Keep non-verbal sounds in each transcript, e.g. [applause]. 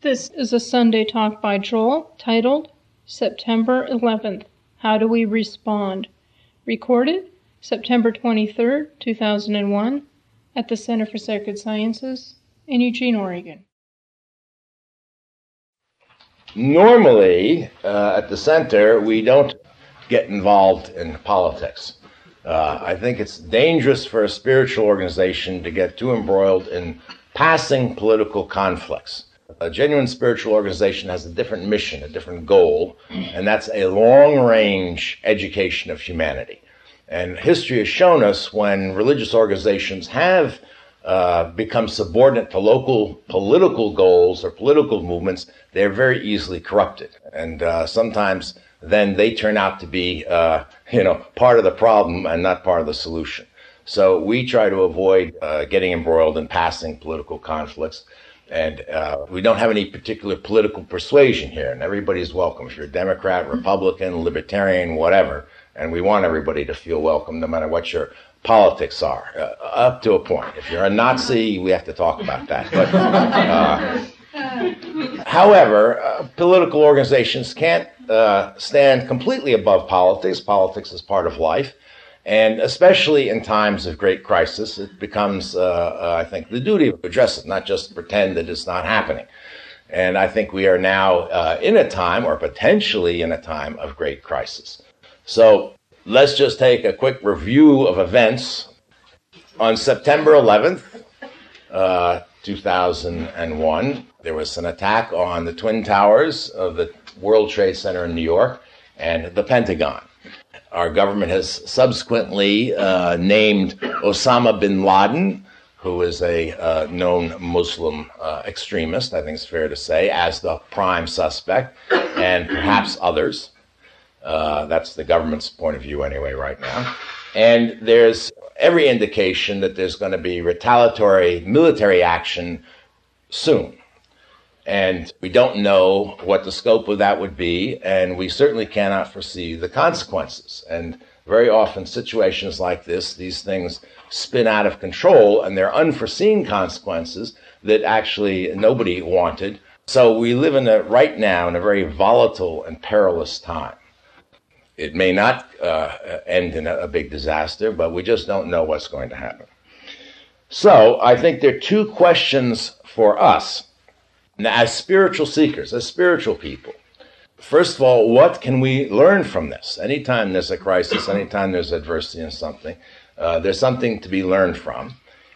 This is a Sunday talk by Joel titled September 11th How Do We Respond? Recorded September 23rd, 2001, at the Center for Sacred Sciences in Eugene, Oregon. Normally, uh, at the center, we don't get involved in politics. Uh, I think it's dangerous for a spiritual organization to get too embroiled in passing political conflicts. A genuine spiritual organization has a different mission, a different goal, and that's a long range education of humanity. And history has shown us when religious organizations have uh, become subordinate to local political goals or political movements, they're very easily corrupted. And uh, sometimes then they turn out to be, uh, you know, part of the problem and not part of the solution. So we try to avoid uh, getting embroiled in passing political conflicts. And uh, we don't have any particular political persuasion here, and everybody's welcome. If you're a Democrat, Republican, Libertarian, whatever, and we want everybody to feel welcome no matter what your politics are, uh, up to a point. If you're a Nazi, we have to talk about that. But, uh, however, uh, political organizations can't uh, stand completely above politics. Politics is part of life. And especially in times of great crisis, it becomes, uh, uh, I think, the duty to address it, not just pretend that it's not happening. And I think we are now uh, in a time, or potentially in a time, of great crisis. So let's just take a quick review of events. On September 11th, uh, 2001, there was an attack on the Twin Towers of the World Trade Center in New York and the Pentagon. Our government has subsequently uh, named Osama bin Laden, who is a uh, known Muslim uh, extremist, I think it's fair to say, as the prime suspect, and perhaps others. Uh, that's the government's point of view, anyway, right now. And there's every indication that there's going to be retaliatory military action soon. And we don't know what the scope of that would be, and we certainly cannot foresee the consequences. And very often, situations like this, these things spin out of control, and there are unforeseen consequences that actually nobody wanted. So we live in a, right now in a very volatile and perilous time. It may not uh, end in a, a big disaster, but we just don't know what's going to happen. So I think there are two questions for us now, as spiritual seekers, as spiritual people, first of all, what can we learn from this? Anytime there's a crisis, anytime there's adversity in something, uh, there's something to be learned from.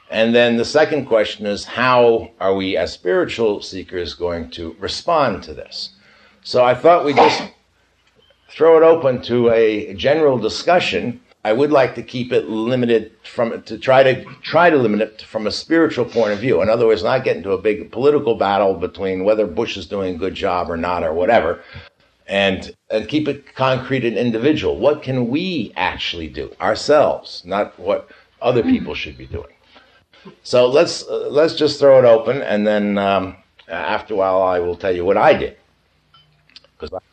And then the second question is, how are we as spiritual seekers going to respond to this? So I thought we'd just throw it open to a general discussion I would like to keep it limited from to try to try to limit it from a spiritual point of view. In other words, not get into a big political battle between whether Bush is doing a good job or not or whatever, and and keep it concrete and individual. What can we actually do ourselves, not what other people should be doing? So let's uh, let's just throw it open, and then um, after a while, I will tell you what I did.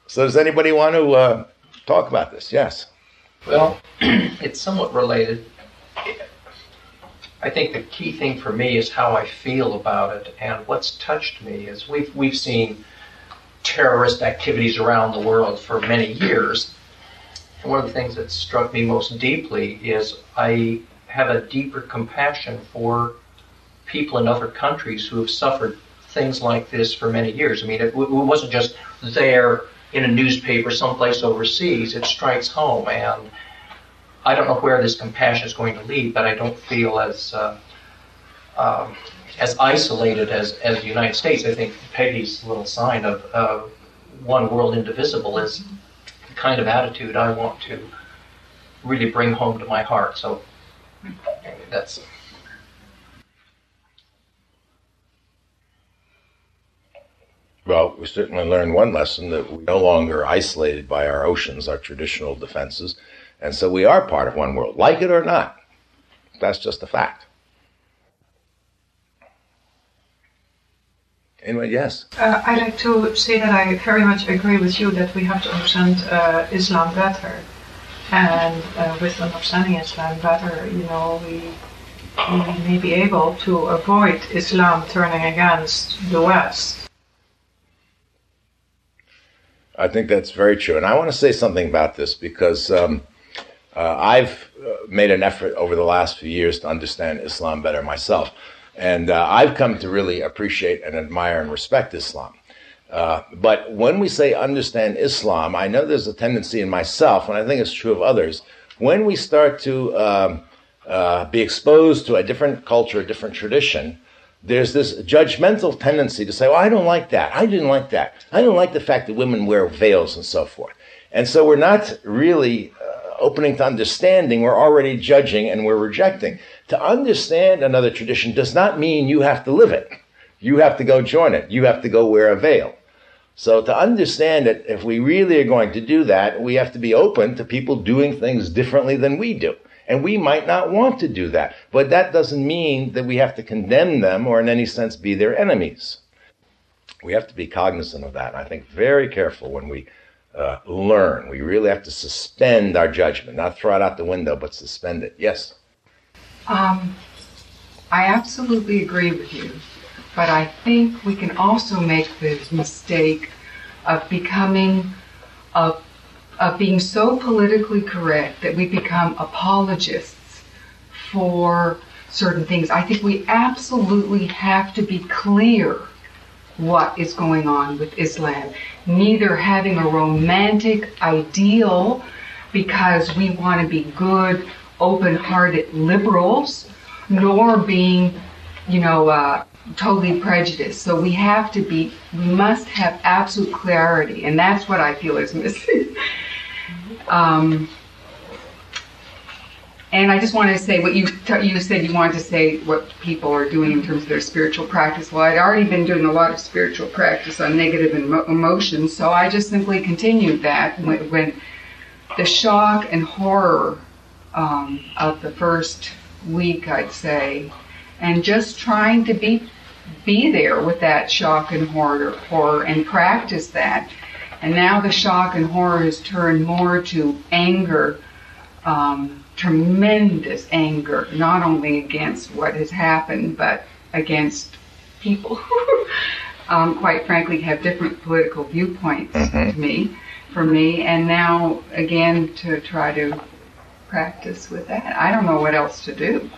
So does anybody want to uh, talk about this? Yes. Well, [clears throat] it's somewhat related. I think the key thing for me is how I feel about it, and what's touched me is we've we've seen terrorist activities around the world for many years. And one of the things that struck me most deeply is I have a deeper compassion for people in other countries who have suffered things like this for many years. I mean, it, it wasn't just there in a newspaper someplace overseas, it strikes home. And I don't know where this compassion is going to lead, but I don't feel as uh, um, as isolated as, as the United States. I think Peggy's little sign of uh, one world indivisible is the kind of attitude I want to really bring home to my heart. So that's Well, we certainly learned one lesson that we're no longer isolated by our oceans, our traditional defenses, and so we are part of one world, like it or not. That's just a fact. Anyway, yes. Uh, I'd like to say that I very much agree with you that we have to understand uh, Islam better, and uh, with understanding Islam better, you know, we we may be able to avoid Islam turning against the West I think that's very true. And I want to say something about this because um, uh, I've uh, made an effort over the last few years to understand Islam better myself. And uh, I've come to really appreciate and admire and respect Islam. Uh, but when we say understand Islam, I know there's a tendency in myself, and I think it's true of others, when we start to um, uh, be exposed to a different culture, a different tradition, there's this judgmental tendency to say, well, I don't like that. I didn't like that. I don't like the fact that women wear veils and so forth. And so we're not really uh, opening to understanding. We're already judging and we're rejecting. To understand another tradition does not mean you have to live it. You have to go join it. You have to go wear a veil. So to understand it, if we really are going to do that, we have to be open to people doing things differently than we do. And we might not want to do that. But that doesn't mean that we have to condemn them or in any sense be their enemies. We have to be cognizant of that. And I think very careful when we uh, learn. We really have to suspend our judgment, not throw it out the window, but suspend it. Yes? Um, I absolutely agree with you. But I think we can also make the mistake of becoming a of being so politically correct that we become apologists for certain things. I think we absolutely have to be clear what is going on with Islam. Neither having a romantic ideal because we want to be good, open hearted liberals, nor being, you know, uh, totally prejudiced. So we have to be, we must have absolute clarity, and that's what I feel is missing. [laughs] Um, and I just wanted to say what you you said you wanted to say what people are doing in terms of their spiritual practice. Well, I'd already been doing a lot of spiritual practice on negative emo- emotions, so I just simply continued that when, when the shock and horror um, of the first week, I'd say, and just trying to be be there with that shock and horror, horror and practice that and now the shock and horror has turned more to anger, um, tremendous anger, not only against what has happened, but against people [laughs] who, um, quite frankly, have different political viewpoints mm-hmm. to me, for me. And now, again, to try to practice with that. I don't know what else to do.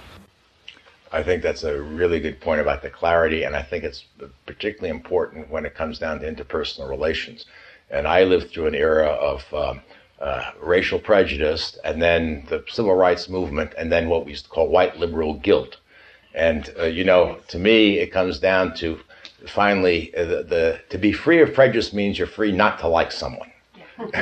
I think that's a really good point about the clarity, and I think it's particularly important when it comes down to interpersonal relations. And I lived through an era of um, uh, racial prejudice, and then the civil rights movement, and then what we used to call white liberal guilt. And uh, you know, to me, it comes down to finally uh, the, the to be free of prejudice means you're free not to like someone.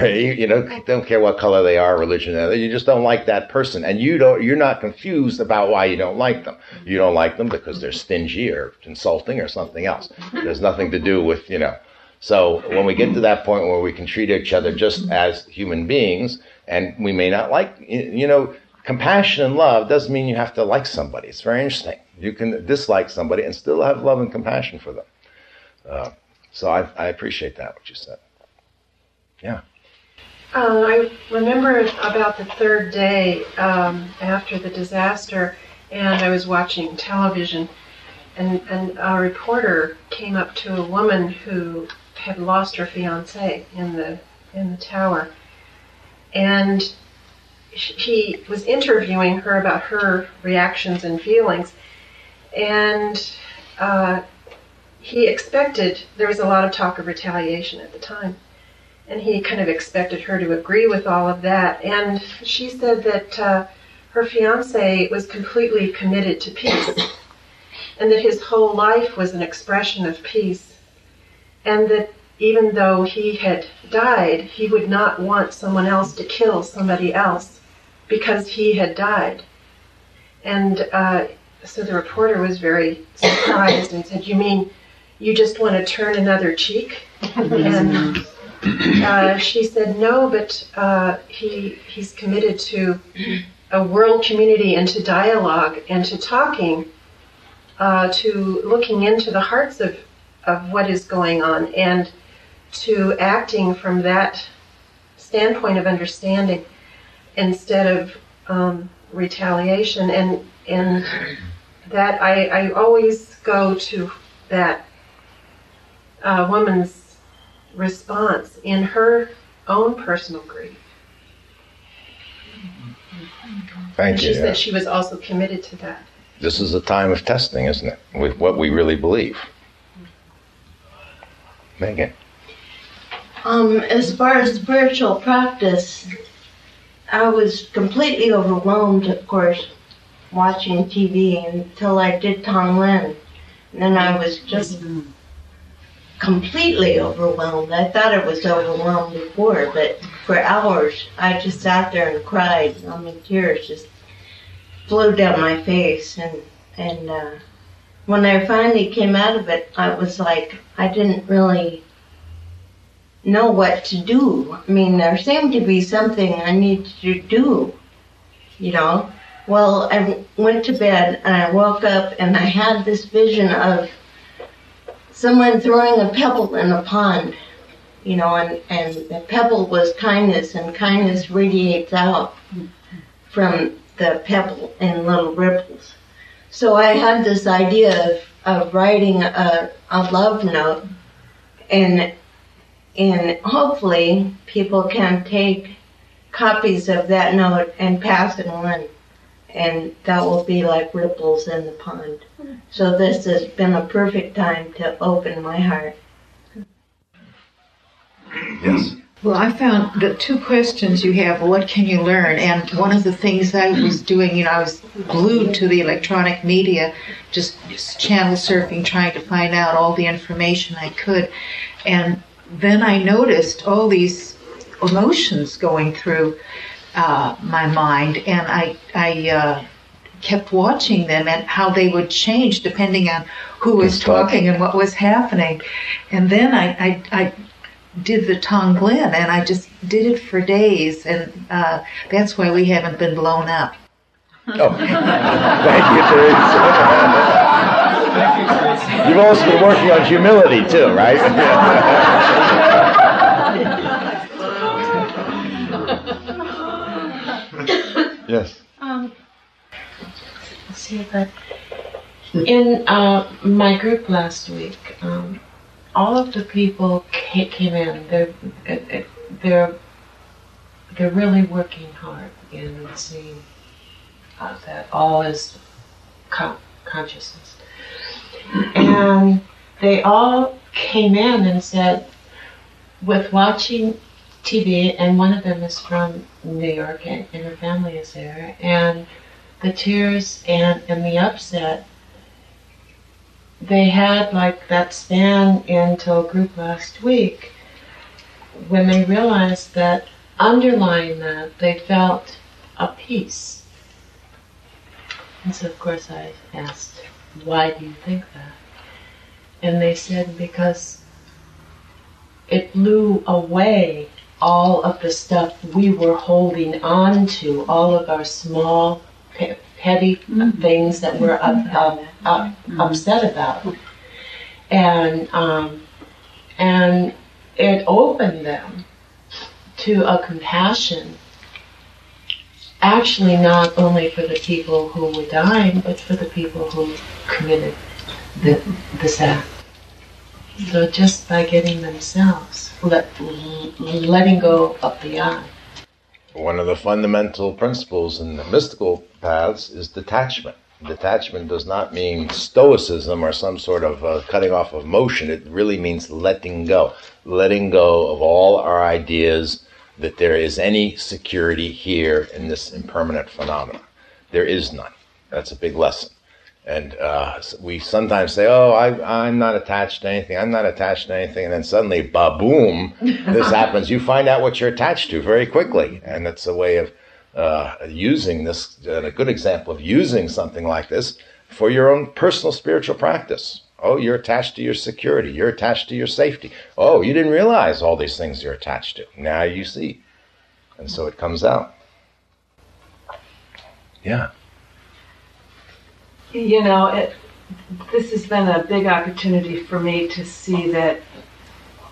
you, [laughs] you, know, don't care what color they are, religion, you just don't like that person, and you don't. You're not confused about why you don't like them. You don't like them because they're stingy or insulting or something else. There's nothing to do with you know so when we get to that point where we can treat each other just as human beings, and we may not like, you know, compassion and love doesn't mean you have to like somebody. It's very interesting. You can dislike somebody and still have love and compassion for them. Uh, so I, I, appreciate that, what you said. Yeah. Uh, I remember about the third day um, after the disaster, and I was watching television, and, and a reporter came up to a woman who had lost her fiance in the in the tower, and he was interviewing her about her reactions and feelings, and uh, he expected there was a lot of talk of retaliation at the time, and he kind of expected her to agree with all of that, and she said that uh, her fiance was completely committed to peace, and that his whole life was an expression of peace and that even though he had died, he would not want someone else to kill somebody else because he had died. And uh, so the reporter was very surprised and said, You mean you just want to turn another cheek? and uh, she said, No, but uh, he, he's committed to a world community and to dialogue and to talking, uh, to looking into the hearts of of what is going on and to acting from that standpoint of understanding instead of um, retaliation and and that I, I always go to that uh, woman's response in her own personal grief. Thank and you. she yeah. said she was also committed to that. This is a time of testing, isn't it? With what we really believe. Megan. Um, as far as spiritual practice, I was completely overwhelmed, of course, watching TV until I did Tonglen. And then I was just completely overwhelmed. I thought I was overwhelmed before, but for hours I just sat there and cried. I mean, tears just flowed down my face. And, and uh, when I finally came out of it, I was like, I didn't really know what to do. I mean, there seemed to be something I needed to do, you know. Well, I went to bed and I woke up and I had this vision of someone throwing a pebble in a pond, you know, and, and the pebble was kindness and kindness radiates out from the pebble in little ripples. So I had this idea of, of writing a, a love note. And and hopefully people can take copies of that note and pass it on. And that will be like ripples in the pond. So this has been a perfect time to open my heart. Yes. Well, I found the two questions you have, what can you learn? And one of the things I was doing, you know, I was glued to the electronic media, just channel surfing, trying to find out all the information I could. And then I noticed all these emotions going through uh, my mind, and I, I uh, kept watching them and how they would change depending on who was talking. talking and what was happening. And then I, I, I did the Tonglen, and I just did it for days, and uh, that's why we haven't been blown up. Oh, [laughs] thank you, Teresa. You've also been working on humility too, right? [laughs] yes. Um, let's see, but in uh, my group last week, all of the people came in. They're they're they're really working hard in seeing uh, that all is con- consciousness, and they all came in and said, with watching TV, and one of them is from New York, and, and her family is there, and the tears and, and the upset, they had like that span into a group last week when they realized that underlying that, they felt a peace. And so, of course, I asked, why do you think that? And they said, because it blew away all of the stuff we were holding on to, all of our small, pe- petty mm-hmm. things that we're up, up, up, upset about. And, um, and it opened them to a compassion, actually not only for the people who were dying, but for the people who committed the, this act. So just by getting themselves, let, letting go of the I. One of the fundamental principles in the mystical paths is detachment. Detachment does not mean stoicism or some sort of uh, cutting off of motion. It really means letting go. Letting go of all our ideas that there is any security here in this impermanent phenomenon. There is none. That's a big lesson. And uh, we sometimes say, "Oh, I, I'm not attached to anything. I'm not attached to anything," and then suddenly, ba boom, this [laughs] happens. You find out what you're attached to very quickly, and it's a way of uh, using this. Uh, a good example of using something like this for your own personal spiritual practice. Oh, you're attached to your security. You're attached to your safety. Oh, you didn't realize all these things you're attached to. Now you see, and so it comes out. Yeah. You know, it, this has been a big opportunity for me to see that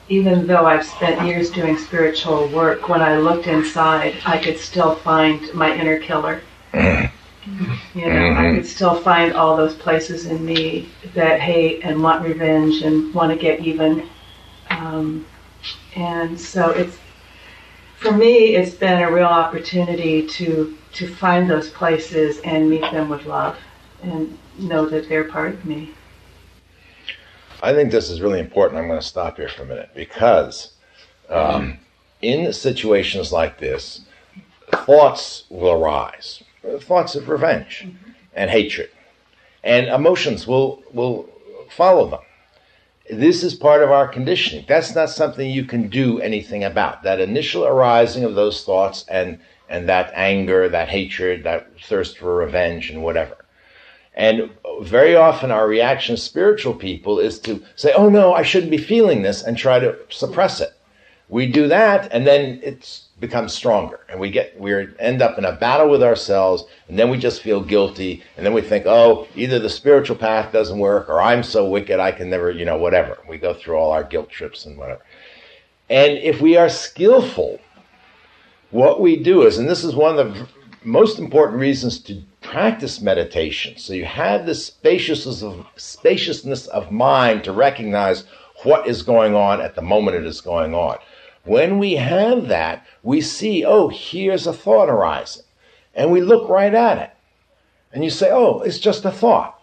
even though I've spent years doing spiritual work, when I looked inside, I could still find my inner killer. You know, I could still find all those places in me that hate and want revenge and want to get even. Um, And so it's for me, it's been a real opportunity to to find those places and meet them with love and know that they're part of me. I think this is really important. I'm going to stop here for a minute because um, in situations like this, thoughts will arise, thoughts of revenge and hatred, and emotions will will follow them. This is part of our conditioning. That's not something you can do anything about. That initial arising of those thoughts and and that anger, that hatred, that thirst for revenge, and whatever. And very often our reaction as spiritual people is to say, oh no, I shouldn't be feeling this, and try to suppress it. We do that, and then it becomes stronger, and we get we end up in a battle with ourselves, and then we just feel guilty, and then we think, oh, either the spiritual path doesn't work, or I'm so wicked I can never, you know, whatever. We go through all our guilt trips and whatever. And if we are skillful, what we do is, and this is one of the most important reasons to practice meditation. So you have this spaciousness of spaciousness of mind to recognize what is going on at the moment it is going on. When we have that, we see, oh, here's a thought arising. And we look right at it. And you say, oh, it's just a thought.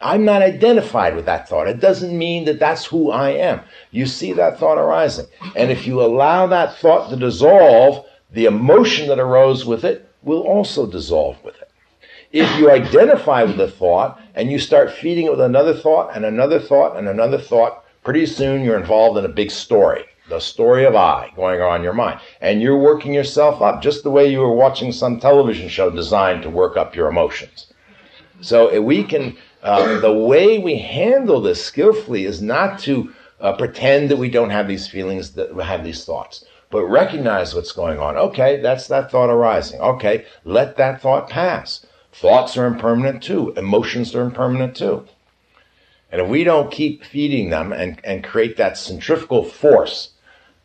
I'm not identified with that thought. It doesn't mean that that's who I am. You see that thought arising. And if you allow that thought to dissolve, the emotion that arose with it will also dissolve with it. If you identify with the thought and you start feeding it with another thought and another thought and another thought, pretty soon you're involved in a big story, the story of I going on in your mind. And you're working yourself up just the way you were watching some television show designed to work up your emotions. So we can, uh, the way we handle this skillfully is not to uh, pretend that we don't have these feelings, that we have these thoughts but recognize what's going on. Okay, that's that thought arising. Okay, let that thought pass. Thoughts are impermanent too. Emotions are impermanent too. And if we don't keep feeding them and, and create that centrifugal force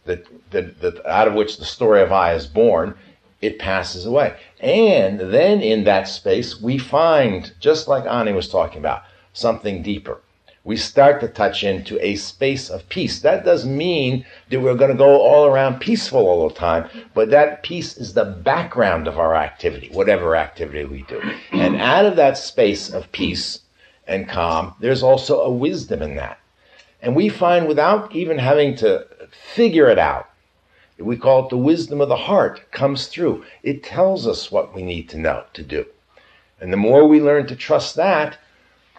that, that, that out of which the story of I is born, it passes away. And then in that space, we find, just like Ani was talking about, something deeper we start to touch into a space of peace. That doesn't mean that we're going to go all around peaceful all the time, but that peace is the background of our activity, whatever activity we do. And out of that space of peace and calm, there's also a wisdom in that. And we find without even having to figure it out, we call it the wisdom of the heart, comes through. It tells us what we need to know to do. And the more we learn to trust that,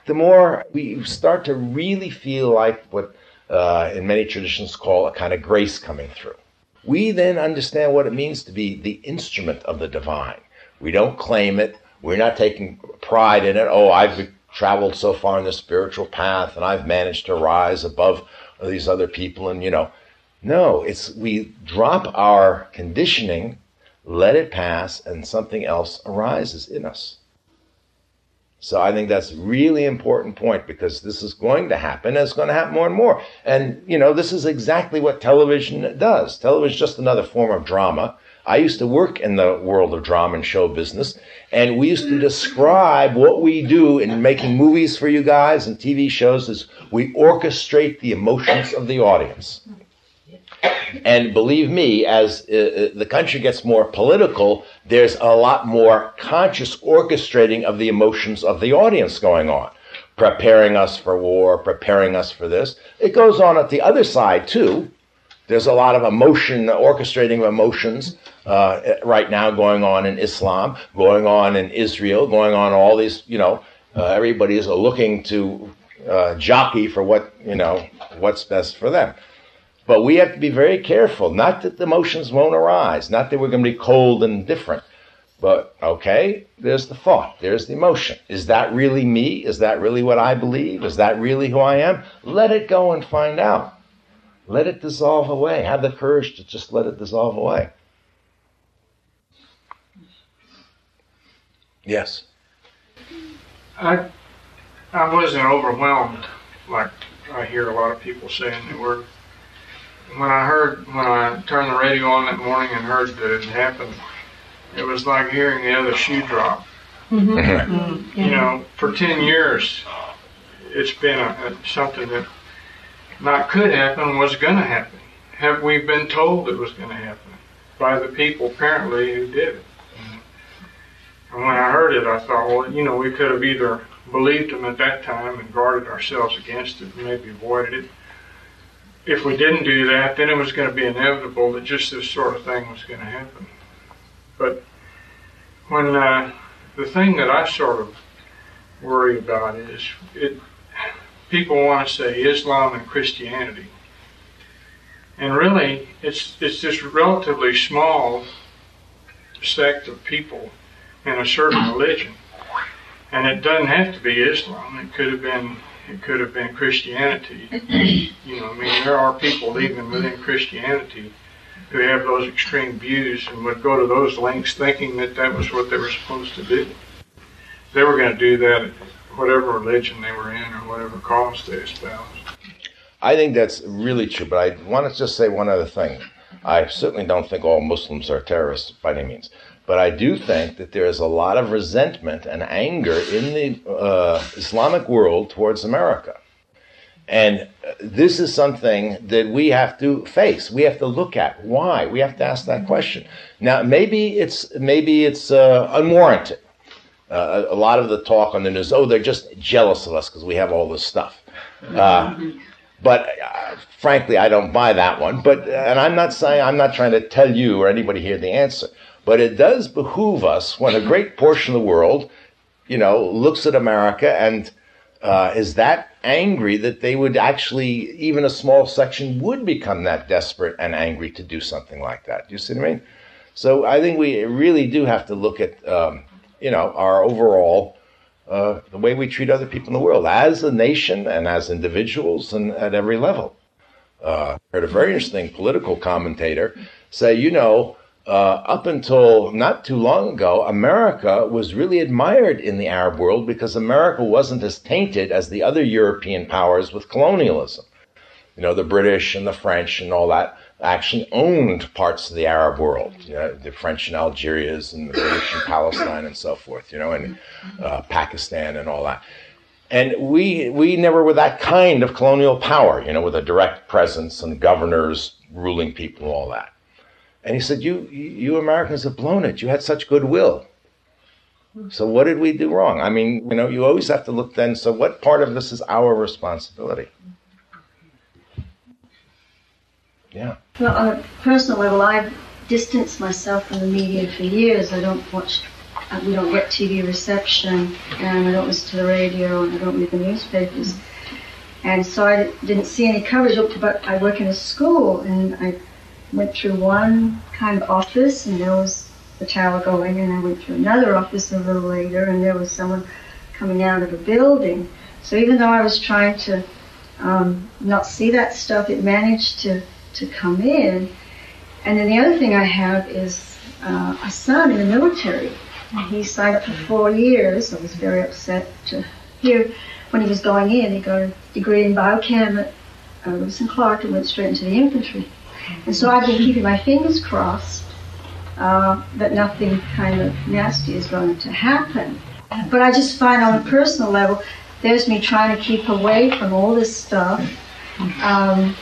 the more we start to really feel like what uh, in many traditions call a kind of grace coming through. We then understand what it means to be the instrument of the divine. We don't claim it. We're not taking pride in it. Oh, I've traveled so far in the spiritual path and I've managed to rise above these other people and you know no it's we drop our conditioning let it pass and something else arises in us so I think that's a really important point because this is going to happen. And it's going to happen more and more. And you know, this is exactly what television does. Television is just another form of drama. I used to work in the world of drama and show business, and we used to describe what we do in making movies for you guys and TV shows as we orchestrate the emotions of the audience. And believe me, as uh, uh, the country gets more political, there's a lot more conscious orchestrating of the emotions of the audience going on, preparing us for war, preparing us for this. It goes on at the other side too. There's a lot of emotion, orchestrating of emotions uh, right now going on in Islam, going on in Israel, going on all these, you know, uh, everybody is looking to uh, jockey for what, you know, what's best for them. But we have to be very careful. Not that the emotions won't arise, not that we're going to be cold and different. But okay, there's the thought, there's the emotion. Is that really me? Is that really what I believe? Is that really who I am? Let it go and find out. Let it dissolve away. Have the courage to just let it dissolve away. Yes. I I wasn't overwhelmed like I hear a lot of people saying they were when I heard when I turned the radio on that morning and heard that it happened, it was like hearing the other shoe drop. Mm-hmm. [laughs] mm-hmm. You know, for ten years, it's been a, a, something that not could happen was going to happen, have we been told it was going to happen by the people apparently who did it? And when I heard it, I thought, well, you know, we could have either believed them at that time and guarded ourselves against it and maybe avoided it. If we didn't do that, then it was going to be inevitable that just this sort of thing was going to happen. But when uh, the thing that I sort of worry about is it people want to say Islam and Christianity. And really, it's, it's this relatively small sect of people in a certain religion. And it doesn't have to be Islam. It could have been it could have been Christianity. You know, I mean, there are people even within Christianity who have those extreme views and would go to those lengths thinking that that was what they were supposed to do. They were going to do that whatever religion they were in or whatever cause they espoused. I think that's really true, but I want to just say one other thing. I certainly don't think all Muslims are terrorists by any means, but I do think that there is a lot of resentment and anger in the uh, Islamic world towards America. And this is something that we have to face. We have to look at why. We have to ask that question. Now, maybe it's maybe it's uh, unwarranted. Uh, a lot of the talk on the news, oh, they're just jealous of us because we have all this stuff. Uh, but uh, frankly, I don't buy that one. But and I'm not saying I'm not trying to tell you or anybody here the answer. But it does behoove us when a great portion of the world, you know, looks at America and uh, is that angry that they would actually, even a small section would become that desperate and angry to do something like that. Do you see what I mean? So I think we really do have to look at, um, you know, our overall, uh, the way we treat other people in the world as a nation and as individuals and at every level. Uh, I heard a very interesting political commentator say, you know, uh, up until not too long ago, America was really admired in the Arab world because America wasn't as tainted as the other European powers with colonialism. You know, the British and the French and all that actually owned parts of the Arab world. You know, the French in Algeria's and the British in Palestine and so forth. You know, and uh, Pakistan and all that. And we we never were that kind of colonial power. You know, with a direct presence and governors ruling people and all that. And he said, you, you Americans have blown it. You had such goodwill. So what did we do wrong? I mean, you know, you always have to look then, so what part of this is our responsibility? Yeah. Well, on a personal level, I've distanced myself from the media for years. I don't watch, uh, we don't get TV reception, and I don't listen to the radio, and I don't read the newspapers. And so I didn't see any coverage, but I work in a school, and I went through one kind of office and there was a tower going and I went through another office a little later and there was someone coming out of a building. So even though I was trying to um, not see that stuff, it managed to, to come in. And then the other thing I have is uh, a son in the military. He signed up for four years. I was very upset to hear when he was going in. He got a degree in biochem at uh, Lewis and Clark and went straight into the infantry. And so I've been keeping my fingers crossed uh, that nothing kind of nasty is going to happen. But I just find on a personal level, there's me trying to keep away from all this stuff. Um,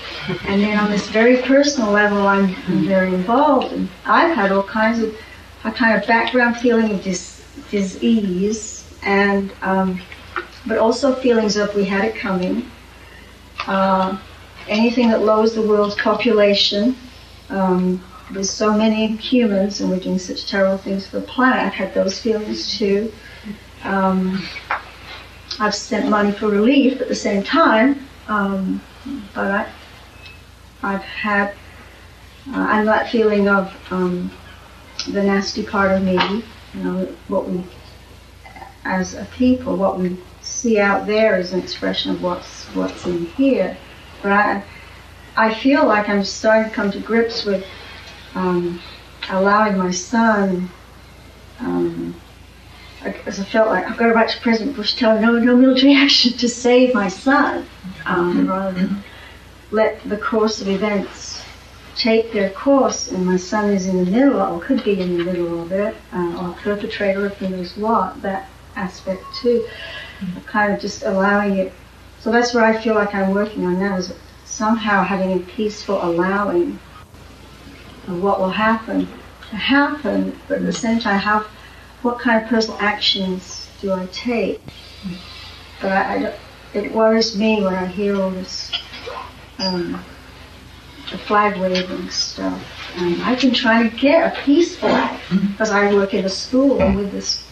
and then on this very personal level, I'm, I'm, very involved. And I've had all kinds of, a kind of background feeling of dis, disease, and um, but also feelings of we had it coming. Uh, anything that lowers the world's population. Um, there's so many humans, and we're doing such terrible things for the planet. I've had those feelings too. Um, I've spent money for relief at the same time, um, but I, I've had uh, and that feeling of um, the nasty part of me. You know, what we, as a people, what we see out there is an expression of what's what's in here. But I, I feel like I'm starting to come to grips with um, allowing my son. Um, as I felt like I've got to write to President Bush, tell him no, no military [laughs] action to save my son, um, rather than let the course of events take their course. And my son is in the middle, or could be in the middle of it, uh, or a perpetrator, if he knows what. That aspect too, kind of just allowing it so that's what I feel like I'm working on now is somehow having a peaceful allowing of what will happen to happen, but at the same time, how, what kind of personal actions do I take? But I, I it worries me when I hear all this, um, the flag waving stuff. And I've been trying to get a peace flag because I work in a school and with this,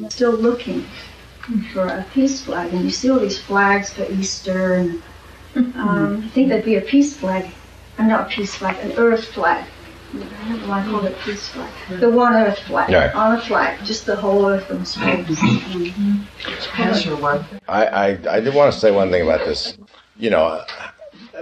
know, still looking for a peace flag. And you see all these flags for Easter, and [laughs] um, I think there'd be a peace flag, uh, not a peace flag, an earth flag. I don't know why I call it peace flag. The one earth flag, Right. on a flag, just the whole earth in space. [laughs] I, I, I did want to say one thing about this. You know,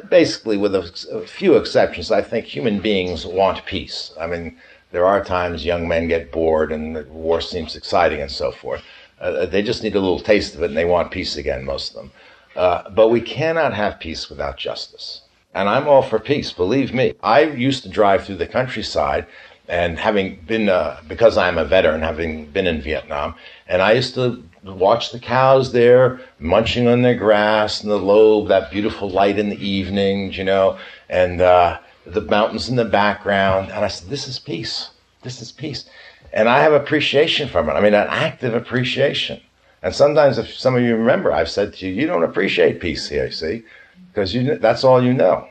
basically, with a, a few exceptions, I think human beings want peace. I mean, there are times young men get bored and the war seems exciting and so forth. Uh, they just need a little taste of it and they want peace again, most of them. Uh, but we cannot have peace without justice. And I'm all for peace, believe me. I used to drive through the countryside and having been, uh, because I'm a veteran, having been in Vietnam, and I used to watch the cows there munching on their grass and the lobe, that beautiful light in the evenings, you know, and uh, the mountains in the background. And I said, this is peace. This is peace. And I have appreciation from it. I mean, an active appreciation. And sometimes, if some of you remember, I've said to you, you don't appreciate peace here, see, because that's all you know.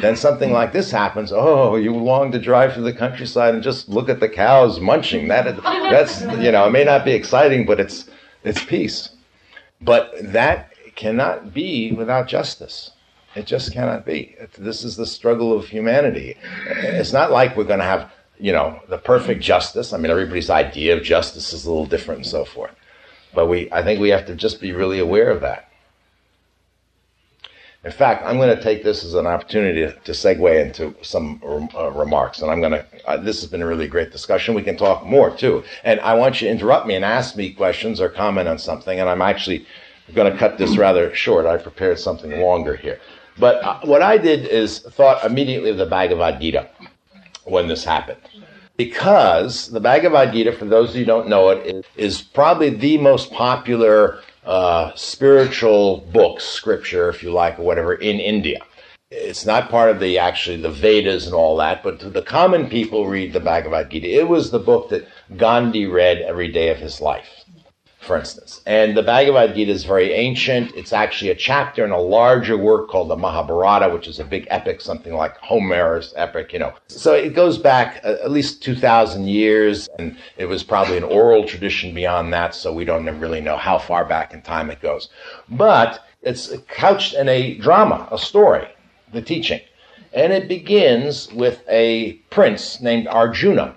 Then something like this happens. Oh, you long to drive through the countryside and just look at the cows munching. That that's you know, it may not be exciting, but it's it's peace. But that cannot be without justice. It just cannot be. This is the struggle of humanity. It's not like we're going to have you know the perfect justice. I mean, everybody's idea of justice is a little different and so forth. But we, I think we have to just be really aware of that. In fact, I'm going to take this as an opportunity to, segue into some uh, remarks, and I'm going to. Uh, this has been a really great discussion. We can talk more too, and I want you to interrupt me and ask me questions or comment on something. And I'm actually going to cut this rather short. I prepared something longer here, but uh, what I did is thought immediately of the Bhagavad Gita when this happened. Because the Bhagavad Gita, for those who don't know it, is, is probably the most popular uh, spiritual book, scripture, if you like, or whatever, in India. It's not part of the actually the Vedas and all that, but the common people read the Bhagavad Gita. It was the book that Gandhi read every day of his life, for instance. And the Bhagavad Gita is very ancient. It's actually a chapter in a larger work called the Mahabharata, which is a big epic, something like Homer's epic, you know. So it goes back uh, at least 2,000 years, and it was probably an oral tradition beyond that, so we don't really know how far back in time it goes. But it's couched in a drama, a story, the teaching. And it begins with a prince named Arjuna.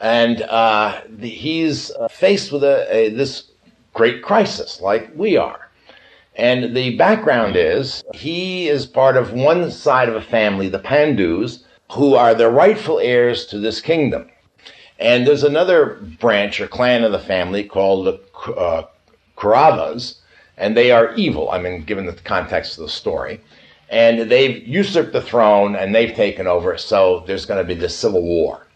And uh, the, he's uh, faced with a, a, this great crisis, like we are. And the background is he is part of one side of a family, the Pandus, who are the rightful heirs to this kingdom. And there's another branch or clan of the family called the uh, Kauravas, and they are evil. I mean, given the context of the story. And they've usurped the throne and they've taken over, so there's going to be this civil war.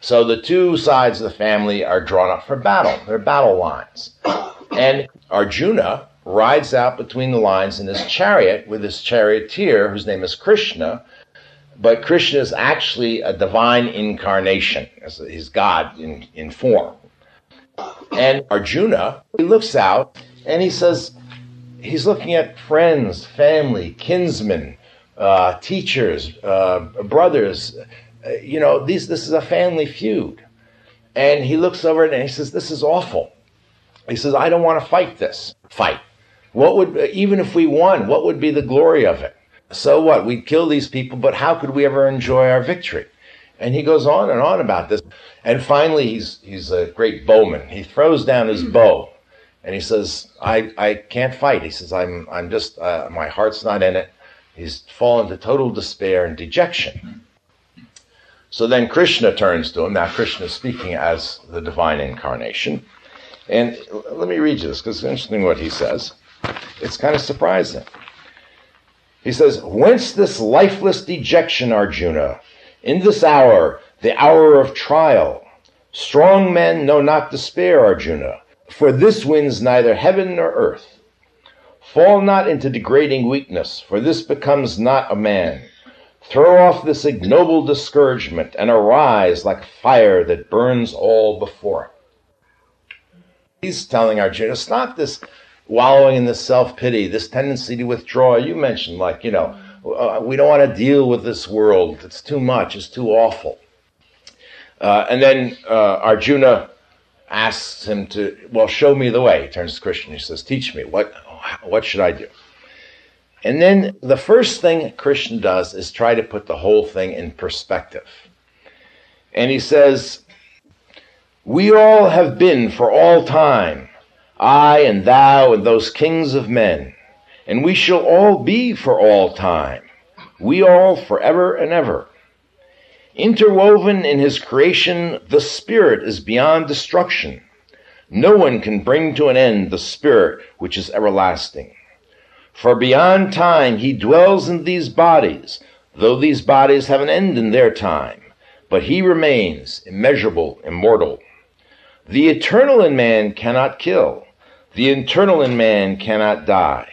So the two sides of the family are drawn up for battle. They're battle lines. And Arjuna rides out between the lines in his chariot with his charioteer, whose name is Krishna. But Krishna is actually a divine incarnation. He's God in, in form. And Arjuna, he looks out and he says, he's looking at friends, family, kinsmen, uh, teachers, uh, brothers. Uh, you know, these, this is a family feud. And he looks over and he says, This is awful. He says, I don't want to fight this fight. What would, even if we won, what would be the glory of it? So what? We'd kill these people, but how could we ever enjoy our victory? And he goes on and on about this. And finally, he's, he's a great bowman. He throws down his bow and he says, I, I can't fight. He says, I'm, I'm just, uh, my heart's not in it. He's fallen to total despair and dejection. So then Krishna turns to him. Now, Krishna is speaking as the divine incarnation. And let me read you this because it's interesting what he says. It's kind of surprising. He says, Whence this lifeless dejection, Arjuna? In this hour, the hour of trial. Strong men know not despair, Arjuna, for this wins neither heaven nor earth. Fall not into degrading weakness, for this becomes not a man. Throw off this ignoble discouragement and arise like fire that burns all before it. He's telling Arjuna, stop this wallowing in this self pity, this tendency to withdraw. You mentioned, like, you know, uh, we don't want to deal with this world. It's too much, it's too awful. Uh, and then uh, Arjuna asks him to, well, show me the way. He turns to Krishna. He says, teach me. What, what should I do? And then the first thing Krishna does is try to put the whole thing in perspective. And he says, We all have been for all time, I and thou and those kings of men, and we shall all be for all time, we all forever and ever. Interwoven in his creation, the Spirit is beyond destruction. No one can bring to an end the Spirit which is everlasting. For beyond time he dwells in these bodies, though these bodies have an end in their time, but he remains immeasurable, immortal. The eternal in man cannot kill, the internal in man cannot die.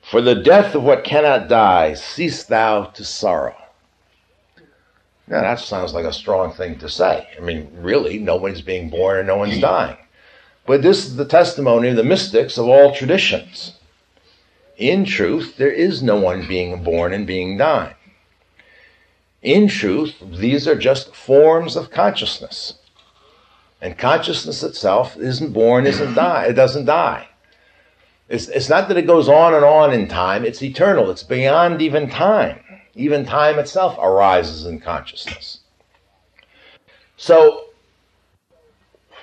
For the death of what cannot die, cease thou to sorrow. Now that sounds like a strong thing to say. I mean, really, nobody's being born and no one's dying. But this is the testimony of the mystics of all traditions. In truth, there is no one being born and being dying. In truth, these are just forms of consciousness. And consciousness itself isn't born, isn't [clears throat] die, it doesn't die. It's, it's not that it goes on and on in time, it's eternal, it's beyond even time. Even time itself arises in consciousness. So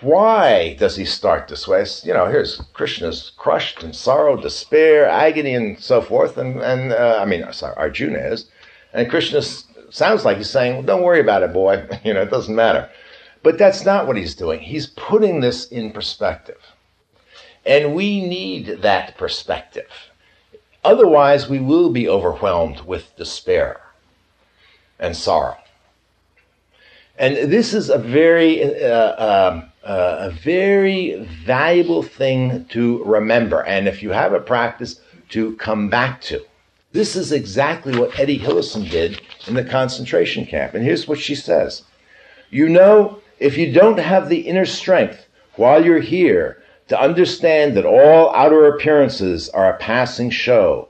why does he start this way? You know, here's Krishna's crushed in sorrow, despair, agony, and so forth. And, and uh, I mean, sorry, Arjuna is. And Krishna sounds like he's saying, well, don't worry about it, boy. [laughs] you know, it doesn't matter. But that's not what he's doing. He's putting this in perspective. And we need that perspective. Otherwise, we will be overwhelmed with despair and sorrow. And this is a very uh, um, uh, a very valuable thing to remember, and if you have a practice, to come back to. This is exactly what Etty Hillesum did in the concentration camp. And here's what she says You know, if you don't have the inner strength while you're here to understand that all outer appearances are a passing show,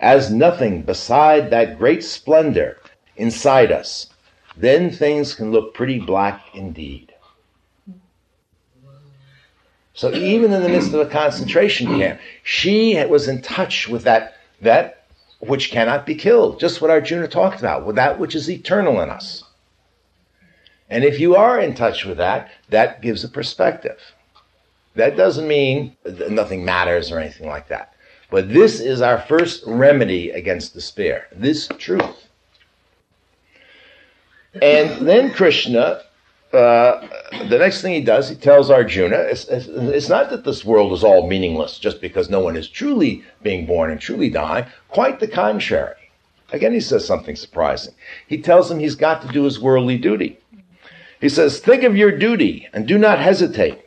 as nothing beside that great splendor inside us, then things can look pretty black indeed. So even in the midst of a concentration camp, she was in touch with that, that which cannot be killed, just what Arjuna talked about, with that which is eternal in us. And if you are in touch with that, that gives a perspective. That doesn't mean that nothing matters or anything like that. But this is our first remedy against despair, this truth. And then Krishna uh, the next thing he does, he tells Arjuna, it's, it's, not that this world is all meaningless just because no one is truly being born and truly dying. Quite the contrary. Again, he says something surprising. He tells him he's got to do his worldly duty. He says, Think of your duty and do not hesitate.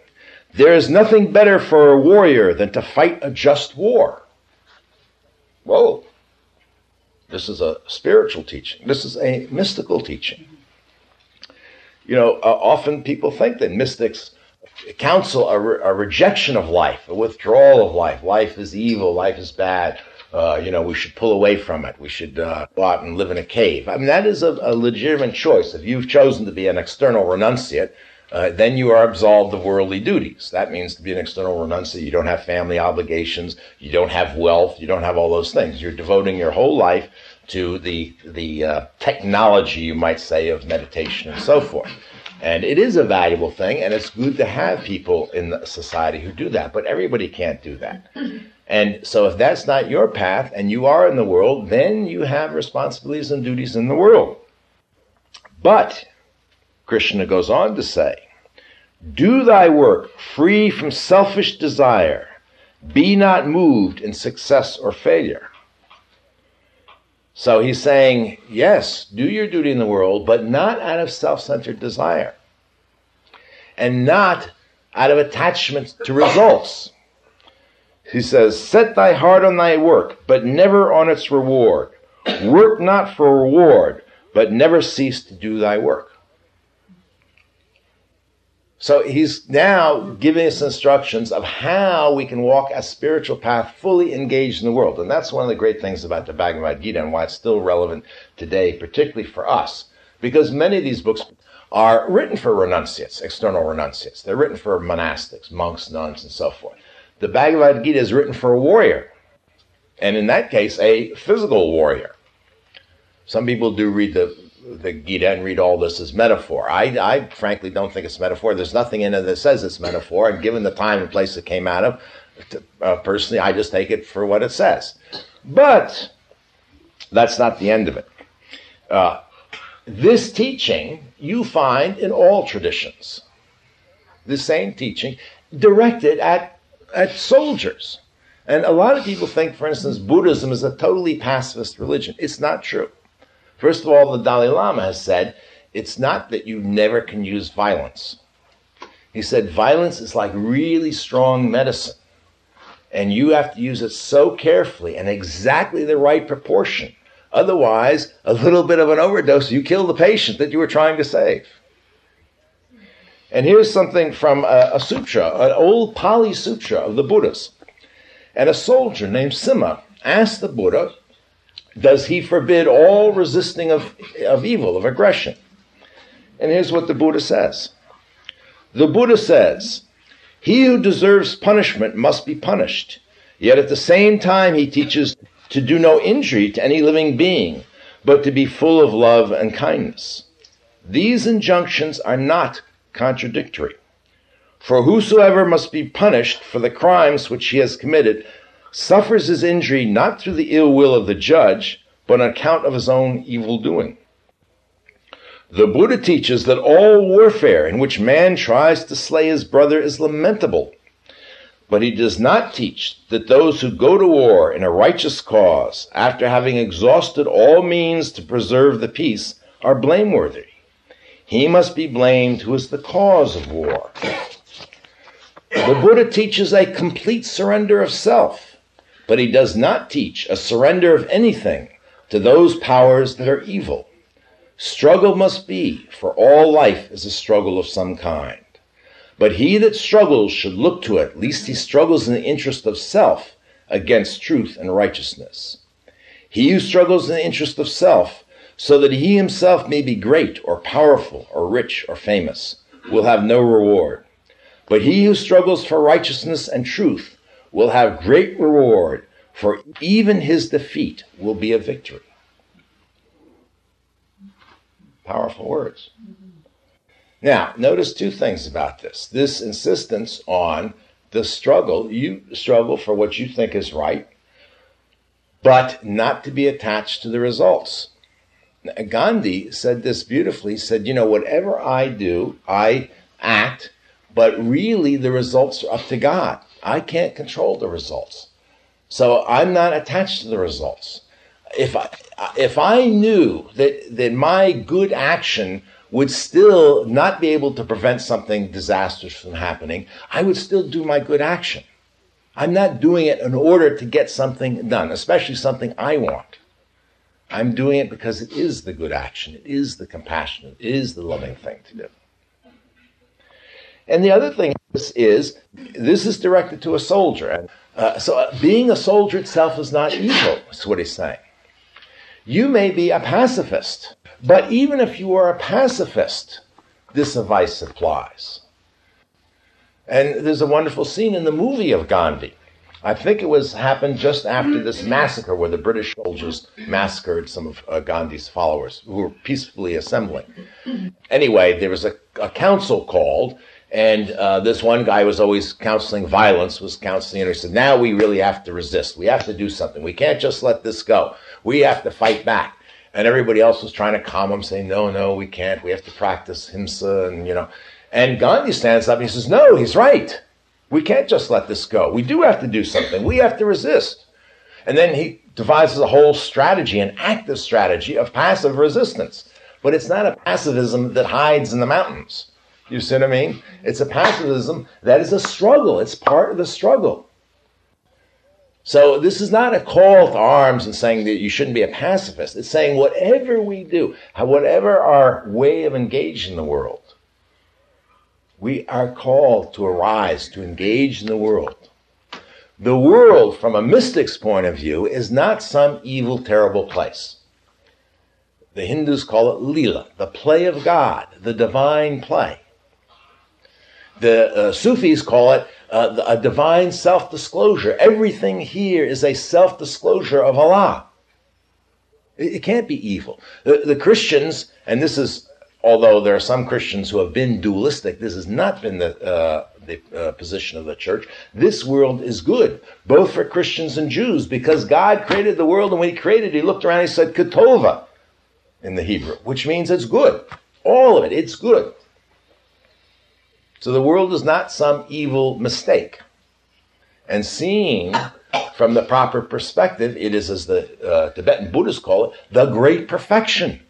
There is nothing better for a warrior than to fight a just war. Whoa. This is a spiritual teaching. This is a mystical teaching. You know, uh, often people think that mystics counsel a, re- a, rejection of life, a withdrawal of life. Life is evil, life is bad. Uh, you know, we should pull away from it. We should uh, go out and live in a cave. I mean, that is a, a legitimate choice. If you've chosen to be an external renunciate, uh, then you are absolved of worldly duties. That means to be an external renunciate, you don't have family obligations, you don't have wealth, you don't have all those things. You're devoting your whole life to the the uh, technology, you might say, of meditation and so forth. And it is a valuable thing, and it's good to have people in society who do that. But everybody can't do that. And so, if that's not your path, and you are in the world, then you have responsibilities and duties in the world. But Krishna goes on to say, "Do thy work free from selfish desire. Be not moved in success or failure." So he's saying, yes, do your duty in the world, but not out of self centered desire and not out of attachment to results. He says, Set thy heart on thy work, but never on its reward. Work not for reward, but never cease to do thy work. So he's now giving us instructions of how we can walk a spiritual path fully engaged in the world. And that's one of the great things about the Bhagavad Gita and why it's still relevant today, particularly for us. Because many of these books are written for renunciates, external renunciates. They're written for monastics, monks, nuns, and so forth. The Bhagavad Gita is written for a warrior. And in that case, a physical warrior. Some people do read the the Gita and read all this as metaphor. I, I frankly don't think it's metaphor. There's nothing in it that says it's metaphor. And given the time and place it came out of, uh, personally, I just take it for what it says. But that's not the end of it. Uh, this teaching you find in all traditions. The same teaching directed at, at soldiers. And a lot of people think, for instance, Buddhism is a totally pacifist religion. It's not true. First of all, the Dalai Lama has said it's not that you never can use violence. He said violence is like really strong medicine, and you have to use it so carefully and exactly the right proportion. Otherwise, a little bit of an overdose, you kill the patient that you were trying to save. And here's something from a, a sutra, an old Pali sutra of the Buddhas. And a soldier named Sima asked the Buddha does he forbid all resisting of, of evil, of aggression? And here's what the Buddha says The Buddha says, He who deserves punishment must be punished, yet at the same time he teaches to do no injury to any living being, but to be full of love and kindness. These injunctions are not contradictory. For whosoever must be punished for the crimes which he has committed suffers his injury not through the ill will of the judge, but on account of his own evil doing. The Buddha teaches that all warfare in which man tries to slay his brother is lamentable, but he does not teach that those who go to war in a righteous cause, after having exhausted all means to preserve the peace, are blameworthy. He must be blamed who is the cause of war. The Buddha teaches a complete surrender of self but he does not teach a surrender of anything to those powers that are evil. Struggle must be, for all life is a struggle of some kind. But he that struggles should look to it, lest he struggles in the interest of self against truth and righteousness. He who struggles in the interest of self, so that he himself may be great or powerful or rich or famous, will have no reward. But he who struggles for righteousness and truth, will have great reward, for even his defeat will be a victory. Powerful words. Now, notice two things about this. This insistence on the struggle, you struggle for what you think is right, but not to be attached to the results. Gandhi said this beautifully. He said, You know, whatever I do, I act, but really the results are up to God. I can't control the results. So I'm not attached to the results. If I, if I knew that, that my good action would still not be able to prevent something disastrous from happening, I would still do my good action. I'm not doing it in order to get something done, especially something I want. I'm doing it because it is the good action. It is the compassionate. It is the loving thing to do. And the other thing is, is this is directed to a soldier. And uh, so uh, being a soldier itself is not evil, is what he's saying. You may be a pacifist, but even if you are a pacifist, this advice applies. And there's a wonderful scene in the movie of Gandhi. I think it was happened just after this massacre where the British soldiers massacred some of uh, Gandhi's followers who were peacefully assembling. Anyway, there was a, a council called, and uh, this one guy was always counseling violence, was counseling, and he said, now we really have to resist. We have to do something. We can't just let this go. We have to fight back. And everybody else was trying to calm him, saying, no, no, we can't. We have to practice himsa, and, you know. And Gandhi stands up and he says, no, he's right. We can't just let this go. We do have to do something. We have to resist. And then he devises a whole strategy, an active strategy of passive resistance. But it's not a pacifism that hides in the mountains. You see what I mean? It's a pacifism that is a struggle. It's part of the struggle. So this is not a call to arms and saying that you shouldn't be a pacifist. It's saying whatever we do, whatever our way of engaging the world, we are called to arise, to engage in the world. The world, from a mystic's point of view, is not some evil, terrible place. The Hindus call it lila, the play of God, the divine play. The uh, Sufis call it uh, a divine self disclosure. Everything here is a self disclosure of Allah. It, it, can't be evil. The, the Christians, and this is, although there are some Christians who have been dualistic, this has not been the, uh, the uh, position of the church. This world is good, both for Christians and Jews, because God created the world, and when He created He looked around and He said, Ketova in the Hebrew, which means it's good. All of it, it's good. So the world is not some evil mistake. And seeing from the proper perspective, it is, as the uh, Tibetan Buddhists call it, the great perfection.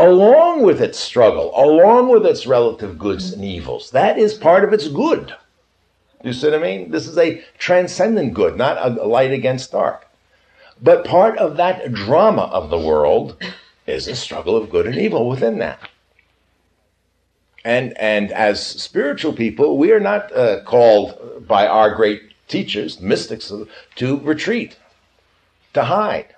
Along with its struggle, along with its relative goods and evils, that is part of its good. You see what I mean? This is a transcendent good, not a light against dark. But part of that drama of the world is a struggle of good and evil within that. And, and as spiritual people, we are not uh, called by our great teachers, mystics, to retreat, to hide.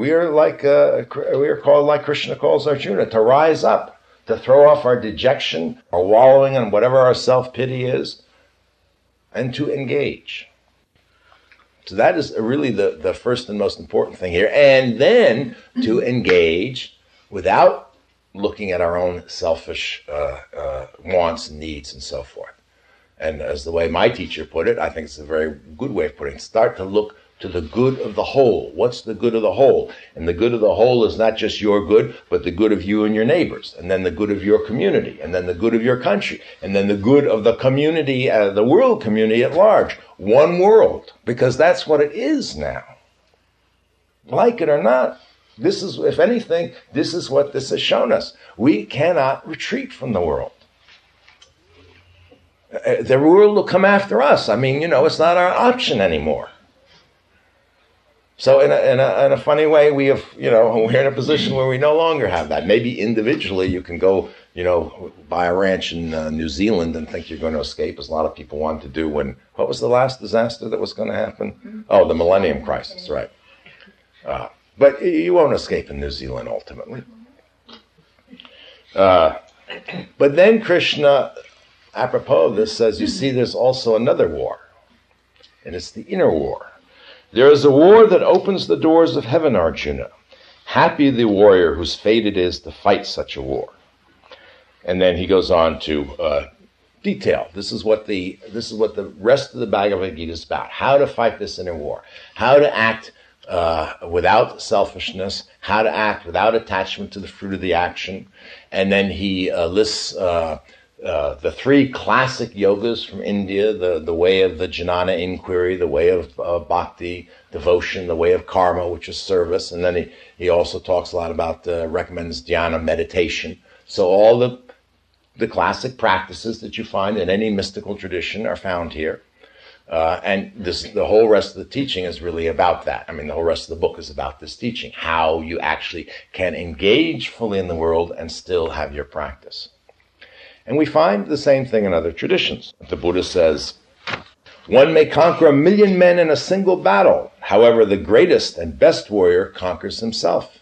We are like uh, we are called like Krishna calls Arjuna to rise up, to throw off our dejection, our wallowing in whatever our self pity is, and to engage. So that is really the, the first and most important thing here. And then to engage without looking at our own selfish uh, uh, wants and needs and so forth. And as the way my teacher put it, I think it's a very good way of putting it. Start to look to the good of the whole. What's the good of the whole? And the good of the whole is not just your good, but the good of you and your neighbors, and then the good of your community, and then the good of your country, and then the good of the community, uh, the world community at large. One world, because that's what it is now. Like it or not, this is, if anything, this is what this has shown us. We cannot retreat from the world. Uh, the world will come after us. I mean, you know, it's not our option anymore. So in a, in a, in a funny way, we have, you know, [laughs] we're in a position where we no longer have that. Maybe individually you can go, you know, buy a ranch in uh, New Zealand and think you're going to escape, as a lot of people want to do when, what was the last disaster that was going to happen? Oh, the Millennium Crisis, right. Uh, but you won't escape in New Zealand ultimately. Uh, but then Krishna, apropos of this, says, you see, there's also another war, and it's the inner war. There is a war that opens the doors of heaven, Arjuna. Happy the warrior whose fate it is to fight such a war. And then he goes on to uh, detail. This is what the this is what the rest of the Bhagavad Gita is about. How to fight this inner war. How to act uh, without selfishness. How to act without attachment to the fruit of the action. And then he uh, lists uh, the three classic yogas from India, the, the way of the jnana inquiry, the way of uh, bhakti, devotion, the way of karma, which is service. And then he, he also talks a lot about, uh, recommends dhyana meditation. So all the, the classic practices that you find in any mystical tradition are found here. Uh, and this, the whole rest of the teaching is really about that. I mean, the whole rest of the book is about this teaching, how you actually can engage fully in the world and still have your practice. And we find the same thing in other traditions. The Buddha says, one may conquer a million men in a single battle. However, the greatest and best warrior conquers himself.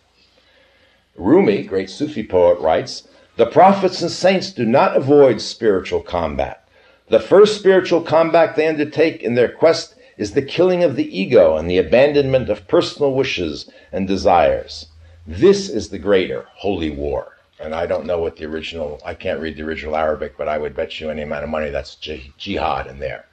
Rumi, great Sufi poet, writes, The prophets and saints do not avoid spiritual combat. The first spiritual combat they undertake in their quest is the killing of the ego and the abandonment of personal wishes and desires. This is the greater holy war and I don't know what the original, I can't read the original Arabic, but I would bet you any amount of money that's jihad in there.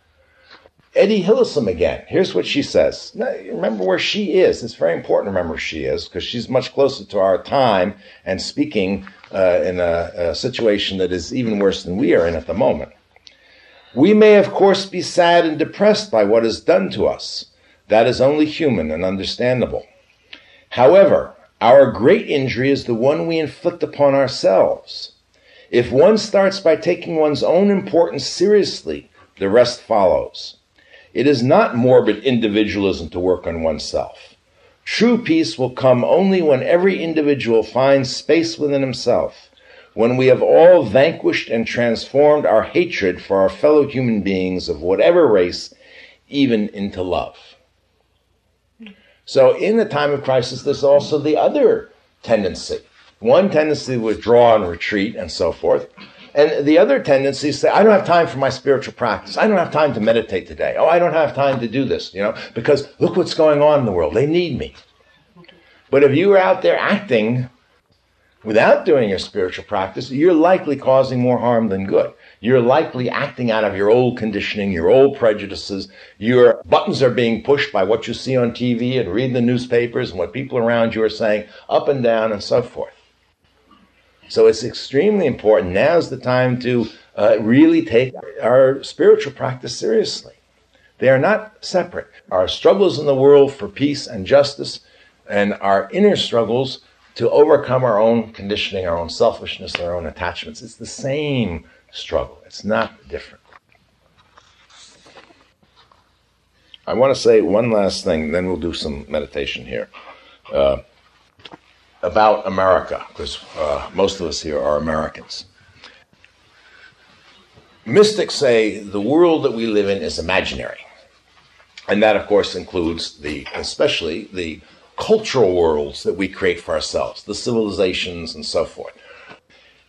Etty Hillesum again. Here's what she says. Now, remember where she is. It's very important to remember where she is because she's much closer to our time and speaking uh, in a, a situation that is even worse than we are in at the moment. We may, of course, be sad and depressed by what is done to us. That is only human and understandable. However, our great injury is the one we inflict upon ourselves. If one starts by taking one's own importance seriously, the rest follows. It is not morbid individualism to work on oneself. True peace will come only when every individual finds space within himself, when we have all vanquished and transformed our hatred for our fellow human beings of whatever race, even into love. So, in the time of crisis, there's also the other tendency. One tendency to withdraw and retreat and so forth. And the other tendency is say, I don't have time for my spiritual practice. I don't have time to meditate today. Oh, I don't have time to do this, you know, because look what's going on in the world. They need me. But if you are out there acting without doing your spiritual practice, you're likely causing more harm than good. You're likely acting out of your old conditioning, your old prejudices. Your buttons are being pushed by what you see on TV and read the newspapers and what people around you are saying up and down and so forth. So it's extremely important. Now's the time to uh, really take our spiritual practice seriously. They are not separate. Our struggles in the world for peace and justice and our inner struggles to overcome our own conditioning, our own selfishness, our own attachments. It's the same struggle. It's not different. I want to say one last thing, then we'll do some meditation here. Uh, about America, because uh, most of us here are Americans. Mystics say the world that we live in is imaginary. And that, of course, includes the, especially the cultural worlds that we create for ourselves, the civilizations and so forth.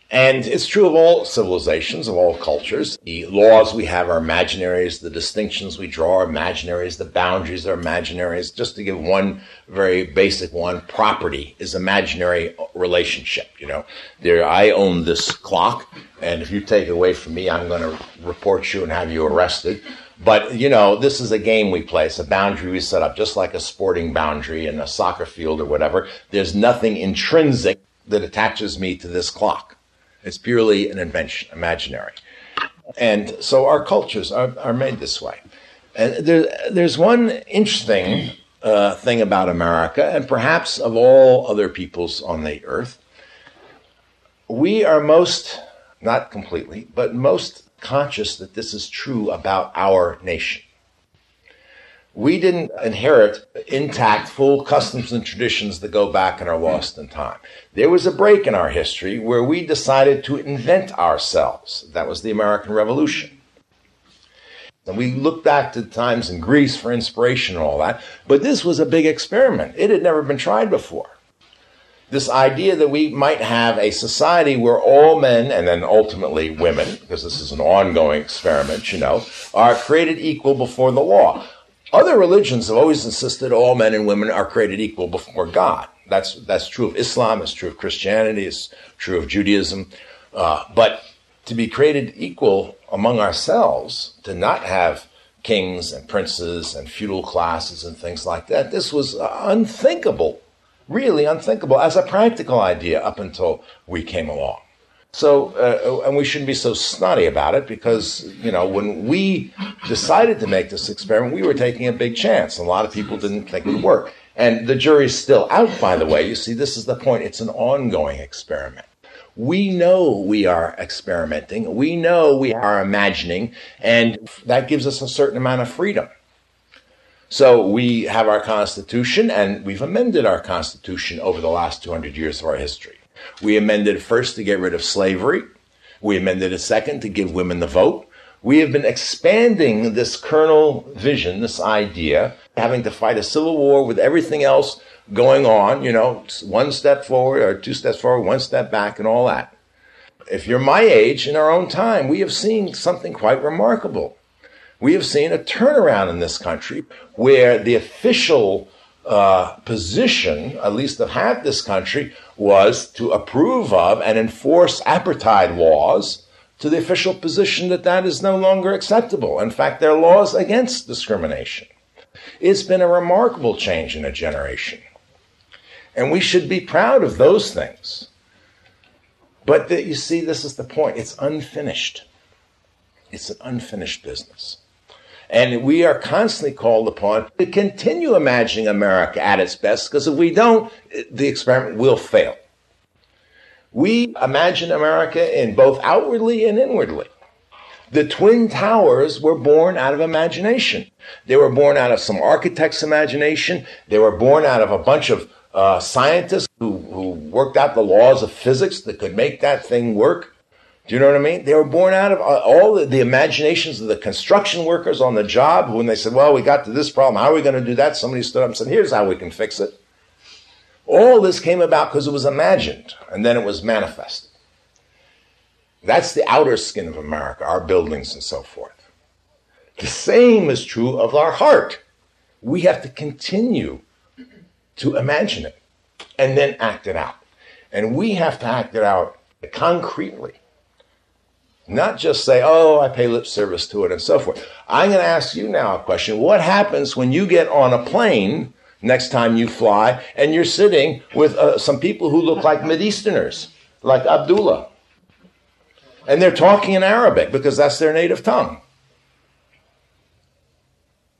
And it's true of all civilizations, of all cultures. The laws we have are imaginaries, the distinctions we draw are imaginaries, the boundaries are imaginaries. Just to give one very basic one, property is imaginary relationship. You know, there, I own this clock, and if you take it away from me, I'm going to report you and have you arrested. But, you know, this is a game we play. It's a boundary we set up, just like a sporting boundary in a soccer field or whatever. There's nothing intrinsic that attaches me to this clock. It's purely an invention, imaginary. And so our cultures are, are made this way. And there, there's one interesting uh, thing about America, and perhaps of all other peoples on the earth. We are most, not completely, but most conscious that this is true about our nation we didn't inherit intact, full customs and traditions that go back and are lost in time. There was a break in our history where we decided to invent ourselves. That was the American Revolution. And we look back to times in Greece for inspiration and all that, but this was a big experiment. It had never been tried before. This idea that we might have a society where all men, and then ultimately women, because this is an ongoing experiment, you know, are created equal before the law. Other religions have always insisted all men and women are created equal before God. That's, that's true of Islam, it's true of Christianity, it's true of Judaism. Uh, but to be created equal among ourselves, to not have kings and princes and feudal classes and things like that, this was unthinkable, really unthinkable as a practical idea up until we came along. So, uh, and we shouldn't be so snotty about it because, you know, when we decided to make this experiment, we were taking a big chance. A lot of people didn't think it would work. And the jury's still out, by the way. You see, this is the point. It's an ongoing experiment. We know we are experimenting. We know we are imagining, and that gives us a certain amount of freedom. So we have our Constitution, and we've amended our Constitution over the last 200 years of our history. We amended first to get rid of slavery. We amended a second to give women the vote. We have been expanding this kernel vision, this idea, having to fight a civil war with everything else going on, you know, one step forward or two steps forward, one step back, and all that. If you're my age, in our own time, we have seen something quite remarkable. We have seen a turnaround in this country where the official uh, position, at least of half this country, was to approve of and enforce apartheid laws to the official position that that is no longer acceptable. In fact, there are laws against discrimination. It's been a remarkable change in a generation. And we should be proud of those things. But the, you see, this is the point. It's unfinished. It's an unfinished business. And we are constantly called upon to continue imagining America at its best, because if we don't, the experiment will fail. We imagine America in both outwardly and inwardly. The Twin Towers were born out of imagination. They were born out of some architect's imagination. They were born out of a bunch of uh, scientists who, who worked out the laws of physics that could make that thing work. Do you know what I mean? They were born out of uh, all the, the, imaginations of the construction workers on the job when they said, well, we got to this problem. How are we going to do that? Somebody stood up and said, here's how we can fix it. All this came about because it was imagined and then it was manifested. That's the outer skin of America, our buildings and so forth. The same is true of our heart. We have to continue to imagine it and then act it out. And we have to act it out concretely. Not just say, oh, I pay lip service to it and so forth. I'm going to ask you now a question. What happens when you get on a plane next time you fly and you're sitting with uh, some people who look like Mideasterners, like Abdullah? And they're talking in Arabic because that's their native tongue.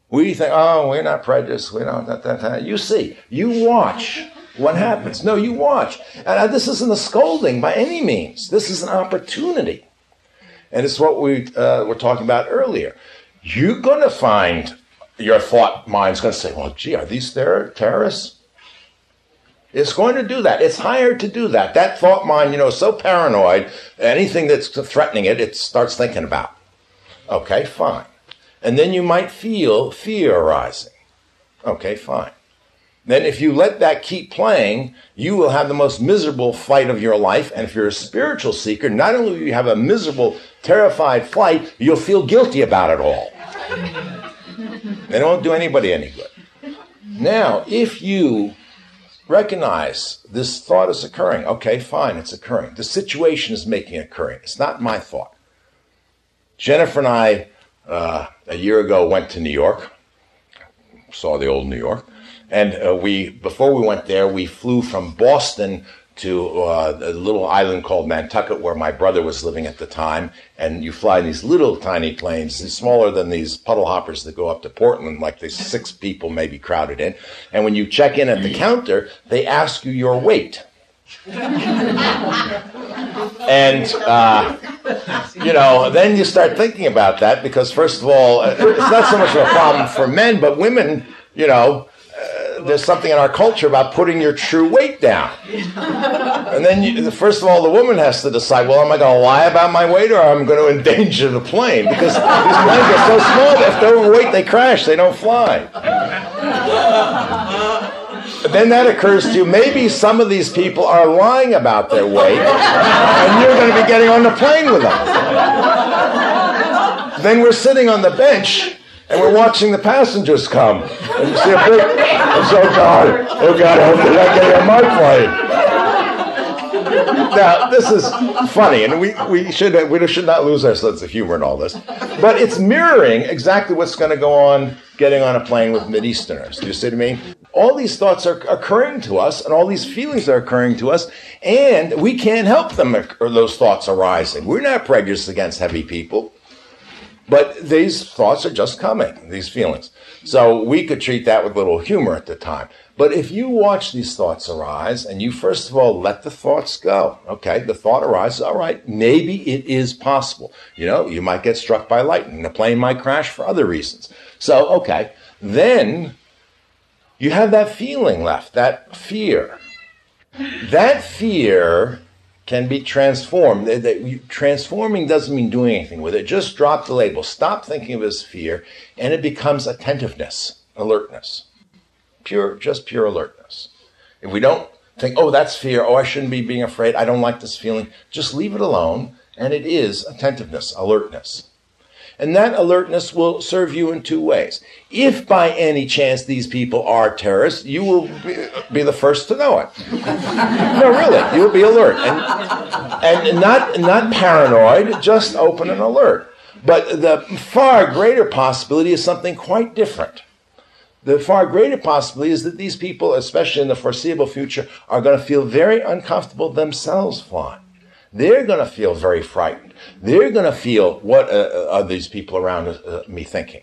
We think, oh, we're not prejudiced. We don't. That, that, that. You see, you watch what happens. No, you watch. And this isn't a scolding by any means. This is an opportunity. And it's what we uh, were talking about earlier. You're going to find your thought mind's going to say, well, gee, are these ter- terrorists? It's going to do that. It's hired to do that. That thought mind, you know, is so paranoid, anything that's threatening it, it starts thinking about. Okay, fine. And then you might feel fear arising. Okay, fine. Then if you let that keep playing, you will have the most miserable flight of your life. And if you're a spiritual seeker, not only will you have a miserable, terrified flight, you'll feel guilty about it all. they don't do anybody any good. Now, if you recognize this thought is occurring, okay, fine, it's occurring. The situation is making it occurring. It's not my thought. Jennifer and I uh, a year ago went to New York, saw the old New York, and uh, we before we went there, we flew from Boston to uh, a little island called Nantucket, where my brother was living at the time. And you fly in these little tiny planes, smaller than these puddle hoppers that go up to Portland, like there's six people maybe crowded in. And when you check in at the counter, they ask you your weight. and uh, you know, then you start thinking about that because, first of all, uh, it's not so much of a problem for men, but women, you know, there's something in our culture about putting your true weight down. And then, you, first of all, the woman has to decide, well, am I going to lie about my weight or am I going to endanger the plane? Because these planes are so small, that if they're overweight, they crash, they don't fly. then that occurs to you, maybe some of these people are lying about their weight, and you're going to be getting on the plane with them. Then we're sitting on the bench, and we're watching the passengers come. And you see a big, oh God, oh God, I hope they're not on my plane now this is funny, and we, we should we should not lose our sense of humor in all this. But it's mirroring exactly what's going to go on getting on a plane with Mideasterners. Do you see what I mean? All these thoughts are occurring to us, and all these feelings are occurring to us, and we can't help them or those thoughts arising. We're not prejudiced against heavy people. But these thoughts are just coming, these feelings. So we could treat that with a little humor at the time. But if you watch these thoughts arise and you first of all let the thoughts go, okay, the thought arises, all right, maybe it is possible. You know, you might get struck by lightning, the plane might crash for other reasons. So, okay, then you have that feeling left, that fear. That fear can be transformed. Transforming doesn't mean doing anything with it. Just drop the label. Stop thinking of it as fear, and it becomes attentiveness, alertness. Pure, just pure alertness. If we don't think, oh, that's fear, oh, I shouldn't be being afraid, I don't like this feeling, just leave it alone, and it is attentiveness, alertness. And that alertness will serve you in two ways. If by any chance these people are terrorists, you will be, be the first to know it. [laughs] no, really, you will be alert and, and not, not paranoid, just open and alert. But the far greater possibility is something quite different. The far greater possibility is that these people, especially in the foreseeable future, are going to feel very uncomfortable themselves flying. They're going to feel very frightened. They're going to feel what uh, uh, are these people around uh, me thinking?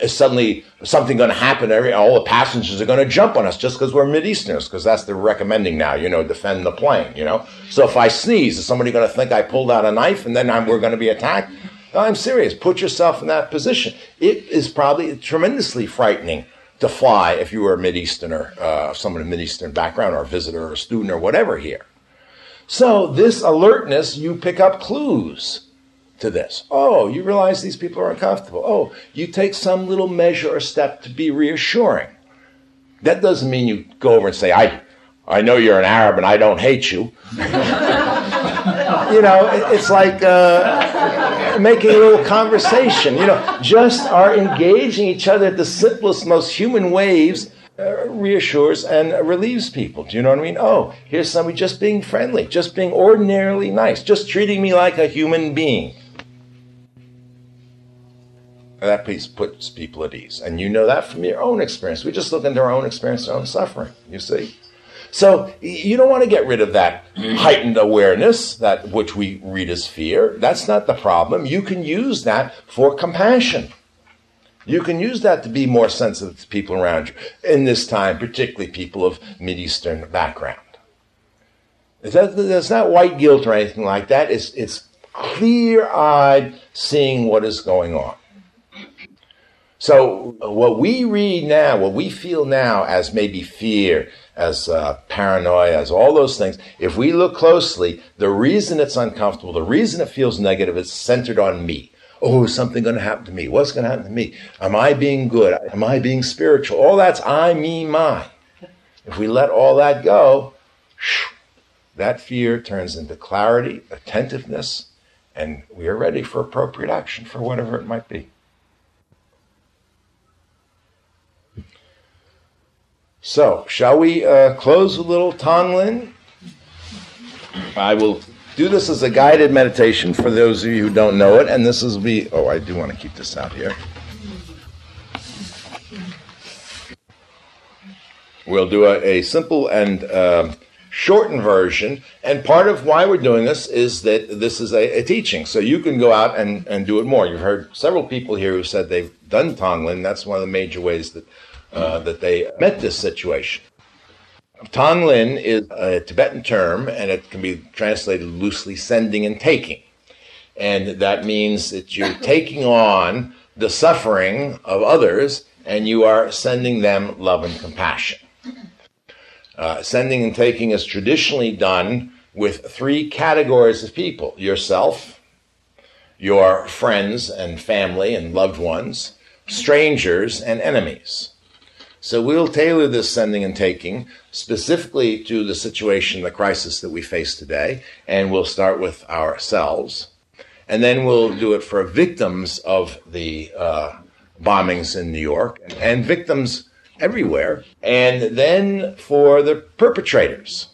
Is suddenly something going to happen? Every, all the passengers are going to jump on us just because we're Mideasterners, because that's the recommending now, you know, defend the plane, you know? So if I sneeze, is somebody going to think I pulled out a knife and then I'm, we're going to be attacked? No, I'm serious. Put yourself in that position. It is probably tremendously frightening to fly if you were a Mideasterner, uh, someone of Mideastern background, or a visitor, or a student, or whatever here. So this alertness, you pick up clues to this. Oh, you realize these people are uncomfortable. Oh, you take some little measure or step to be reassuring. That doesn't mean you go over and say, I, I know you're an Arab and I don't hate you. you know, it's like uh, making a little conversation. You know, just are engaging each other at the simplest, most human ways uh, reassures and relieves people. Do you know what I mean? Oh, here's somebody just being friendly, just being ordinarily nice, just treating me like a human being. That piece puts people at ease. And you know that from your own experience. We just look into our own experience, our own suffering, you see. So you don't want to get rid of that heightened awareness, that which we read as fear. That's not the problem. You can use that for compassion. You can use that to be more sensitive to people around you. In this time, particularly people of Mideastern background. It's not white guilt or anything like that. It's, it's clear eyed seeing what is going on. So, what we read now, what we feel now as maybe fear, as uh, paranoia, as all those things, if we look closely, the reason it's uncomfortable, the reason it feels negative is centered on me. Oh, is something going to happen to me? What's going to happen to me? Am I being good? Am I being spiritual? All that's I, me, my. If we let all that go, that fear turns into clarity, attentiveness, and we are ready for appropriate action for whatever it might be. So, shall we uh, close a little Tonglen? I will do this as a guided meditation for those of you who don't know it, and this is be. Oh, I do want to keep this out here. We'll do a, a simple and uh, shortened version, and part of why we're doing this is that this is a, a, teaching, so you can go out and, and do it more. You've heard several people here who said they've done Tonglen. That's one of the major ways that uh, that they met this situation. Tonglen is a Tibetan term, and it can be translated loosely sending and taking. And that means that you're [coughs] taking on the suffering of others and you are sending them love and compassion. Uh, sending and taking is traditionally done with three categories of people yourself, your friends and family and loved ones, strangers, and enemies. So we'll tailor this sending and taking specifically to the situation, the crisis that we face today, and we'll start with ourselves. And then we'll do it for victims of the uh, bombings in New York and victims everywhere, and then for the perpetrators.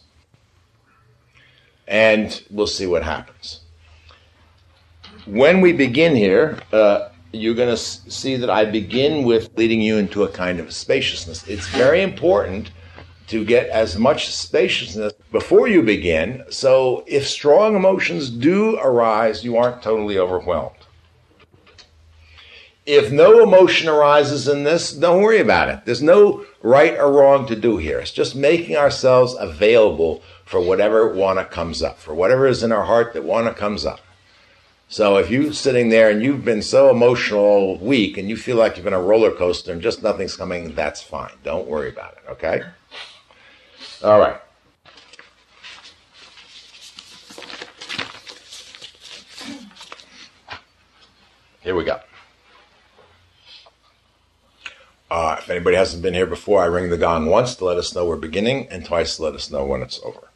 And we'll see what happens. When we begin here, uh, you're going to see that I begin with leading you into a kind of spaciousness. It's very important to get as much spaciousness before you begin, so if strong emotions do arise, you aren't totally overwhelmed. If no emotion arises in this, don't worry about it. There's no right or wrong to do here. It's just making ourselves available for whatever wanna comes up, for whatever is in our heart that wanna comes up. So if you're sitting there and you've been so emotional all week and you feel like you've been a roller coaster and just nothing's coming, that's fine. Don't worry about it, okay? All right. Here we go. Uh, if anybody hasn't been here before, I ring the gong once to let us know we're beginning and twice to let us know when it's over.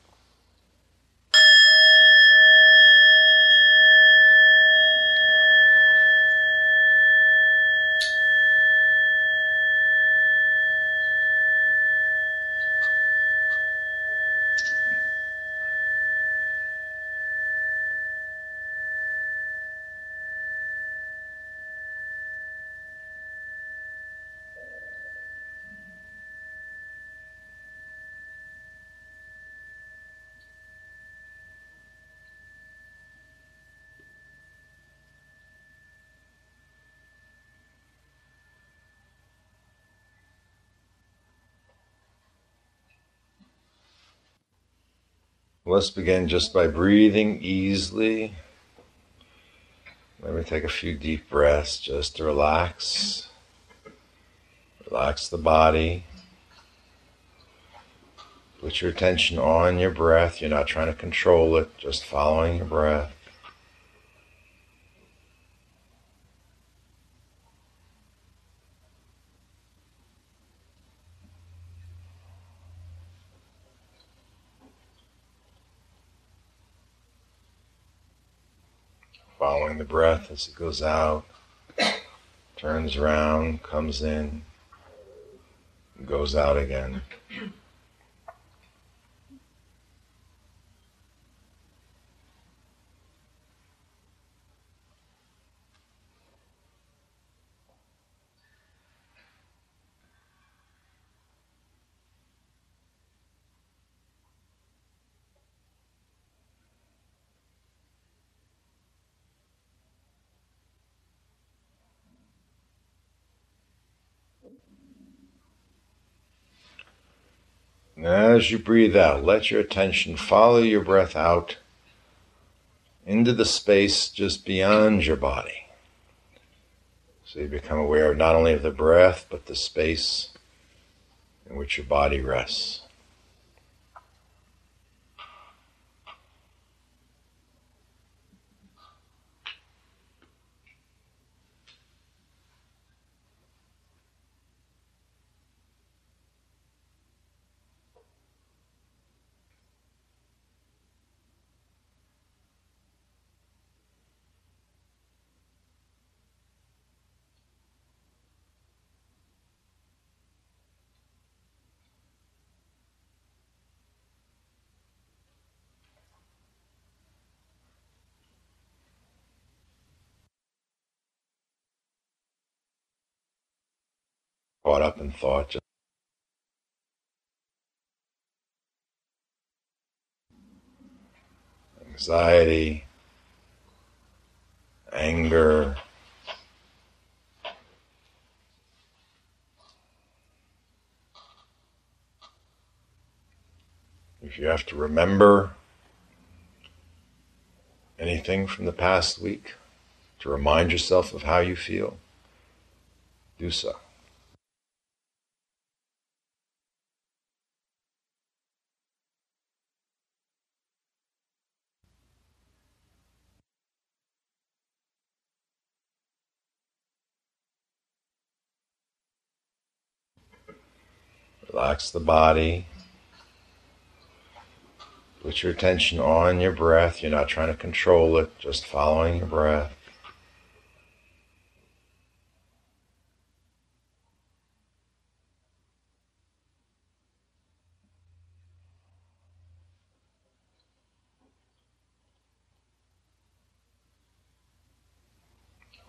Let's begin just by breathing easily Maybe take a few deep breaths just to relax. Relax the body. Put your attention on your breath. You're not trying to control it, just following your breath. Following the breath as it goes out, turns around, comes in, goes out again. As you breathe out, let your attention follow your breath out into the space just beyond your body. So you become aware not only of the breath, but the space in which your body rests. Caught up in thought. Anxiety, anger, if you have to remember anything from the past week to remind yourself of how you feel, do so. Relax the body. Put your attention on your breath. You're not trying to control it, just following your breath.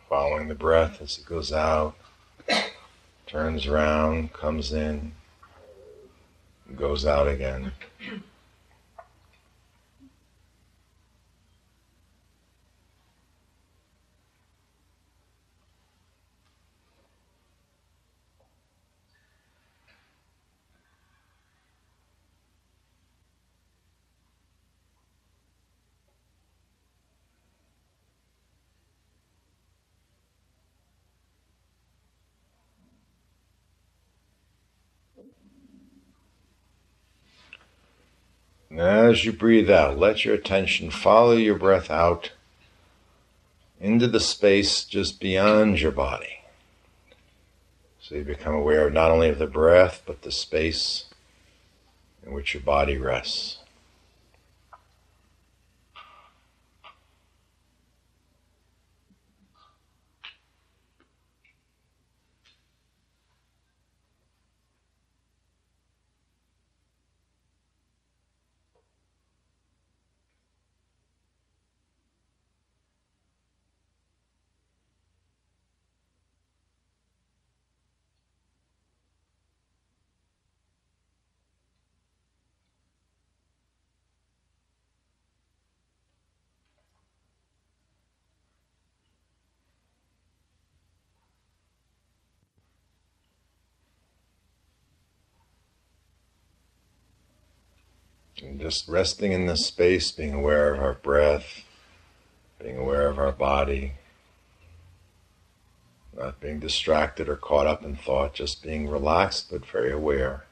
Following the breath as it goes out, turns around, comes in goes out again. As you breathe out, let your attention follow your breath out into the space just beyond your body. So you become aware not only of the breath, but the space in which your body rests. And just resting in this space, being aware of our breath, being aware of our body, Not being distracted or caught up in thought, just being relaxed but very aware.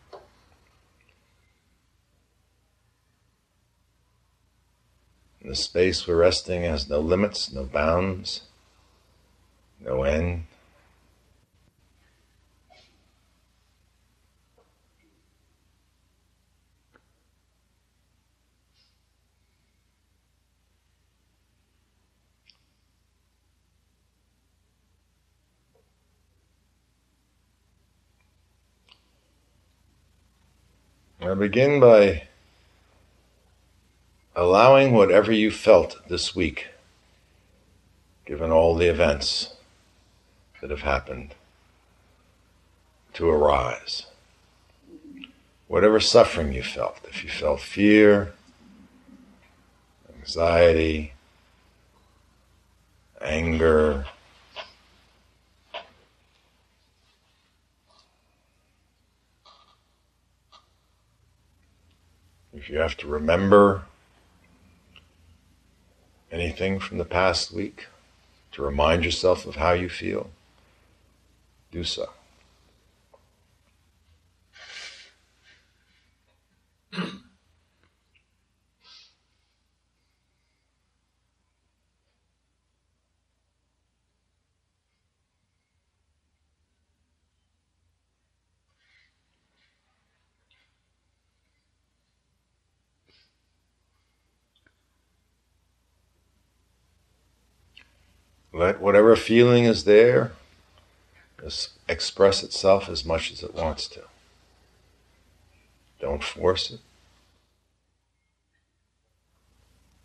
The space we're resting has no limits, no bounds, no end. I begin by allowing whatever you felt this week, given all the events that have happened, to arise. Whatever suffering you felt, if you felt fear, anxiety, anger, If you have to remember anything from the past week to remind yourself of how you feel, do so. Let whatever feeling is there express itself as much as it wants to. Don't force it.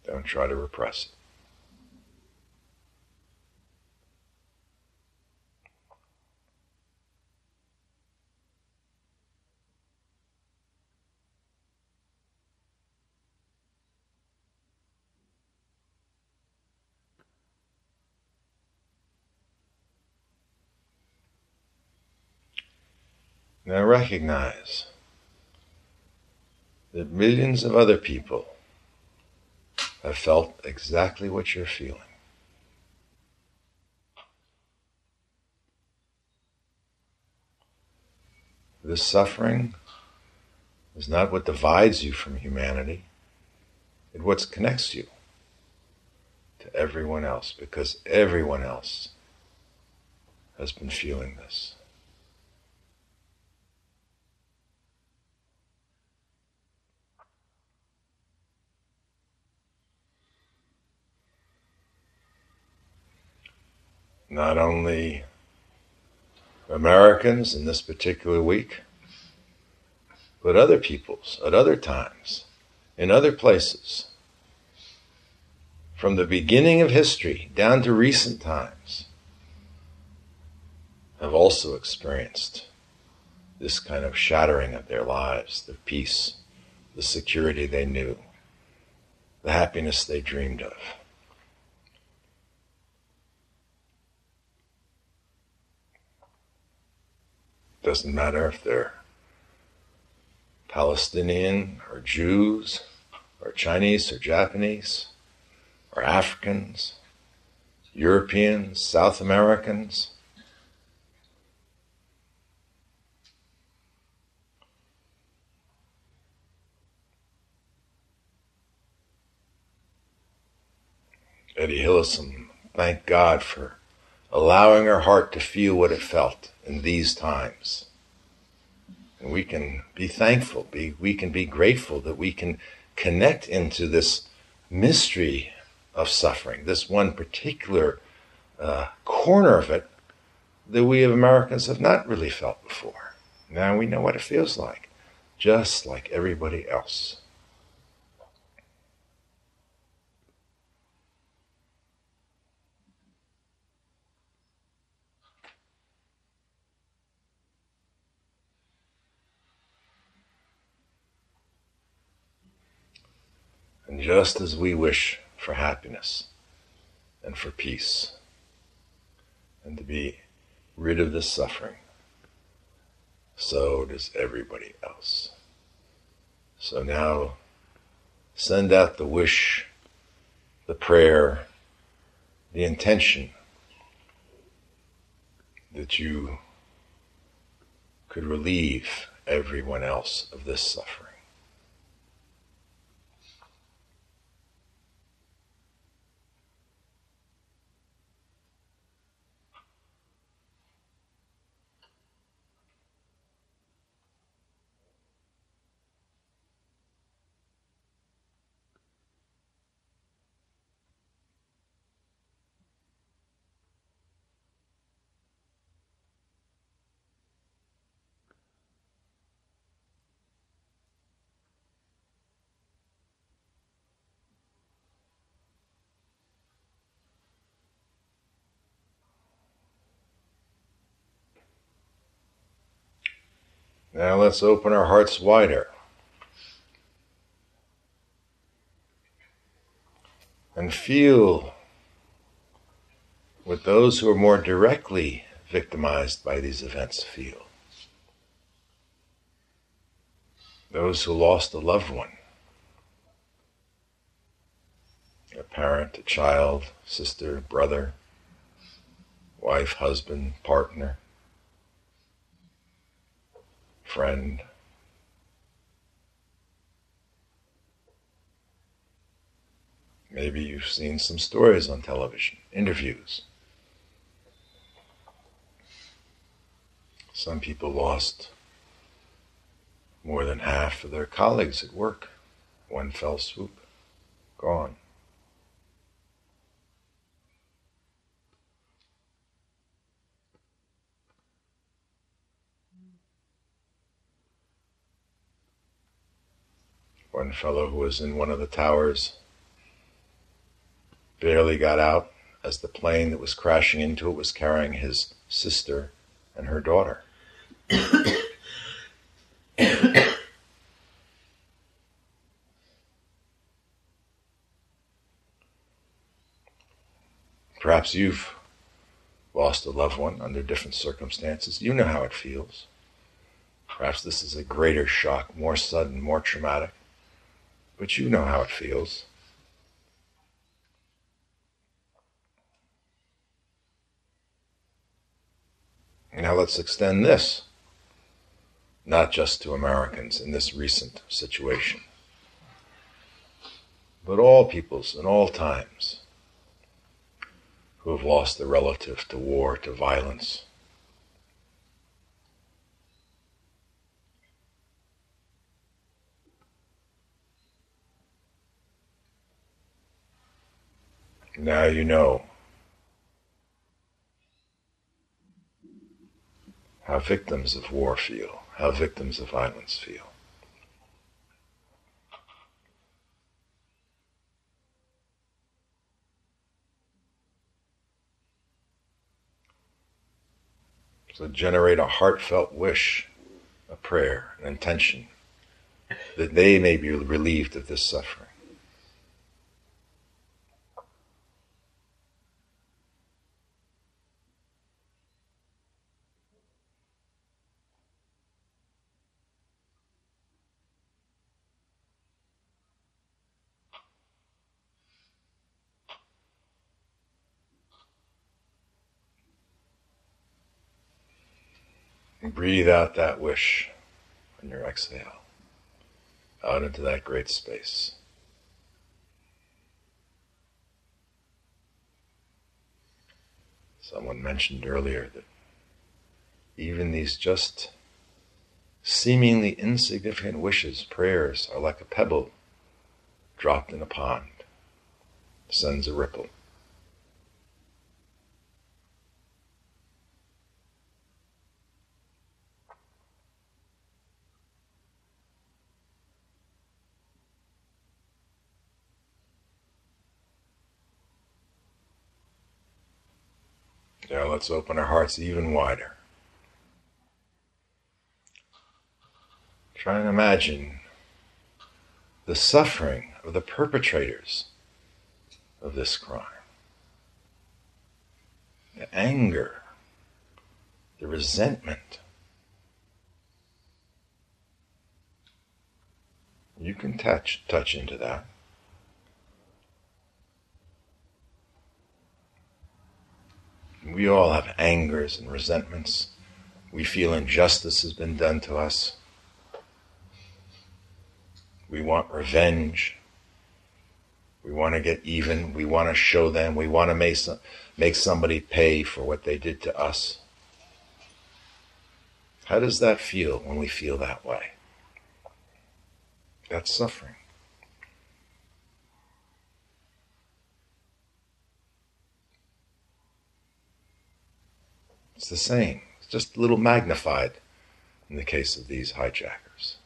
Don't try to repress it. Now recognize that millions of other people have felt exactly what you're feeling. This suffering is not what divides you from humanity, it's what connects you to everyone else because everyone else has been feeling this. Not only Americans in this particular week, but other peoples at other times, in other places. From the beginning of history down to recent times, have also experienced this kind of shattering of their lives, the peace, the security they knew, the happiness they dreamed of. Doesn't matter if they're Palestinian or Jews or Chinese or Japanese or Africans, Europeans, South Americans. Etty Hillesum, thank God for allowing her heart to feel what it felt in these times. And we can be thankful, be, we can be grateful that we can connect into this mystery of suffering, this one particular uh, corner of it that we Americans have not really felt before. Now we know what it feels like, just like everybody else. And just as we wish for happiness and for peace and to be rid of this suffering, so does everybody else. So now send out the wish, the prayer, the intention that you could relieve everyone else of this suffering. Now let's open our hearts wider. And feel what those who are more directly victimized by these events feel. Those who lost a loved one, a parent, a child, sister, brother, wife, husband, partner friend. Maybe you've seen some stories on television, interviews. Some people lost more than half of their colleagues at work, one fell swoop, gone. One fellow who was in one of the towers barely got out as the plane that was crashing into it was carrying his sister and her daughter. Perhaps you've lost a loved one under different circumstances. You know how it feels. Perhaps this is a greater shock, more sudden, more traumatic but you know how it feels. Now let's extend this, not just to Americans in this recent situation, but all peoples in all times who have lost a relative to war, to violence. Now you know how victims of war feel, how victims of violence feel. So generate a heartfelt wish, a prayer, an intention that they may be relieved of this suffering. And breathe out that wish on your exhale, out into that great space. Someone mentioned earlier that even these just seemingly insignificant wishes, prayers, are like a pebble dropped in a pond, sends a ripple. Now let's open our hearts even wider. Try and imagine the suffering of the perpetrators of this crime. The anger, the resentment. You can touch touch into that. We all have angers and resentments. We feel injustice has been done to us. We want revenge. We want to get even. We want to show them. We want to make, some, make somebody pay for what they did to us. How does that feel when we feel that way? That's suffering. It's the same. It's just a little magnified in the case of these hijackers.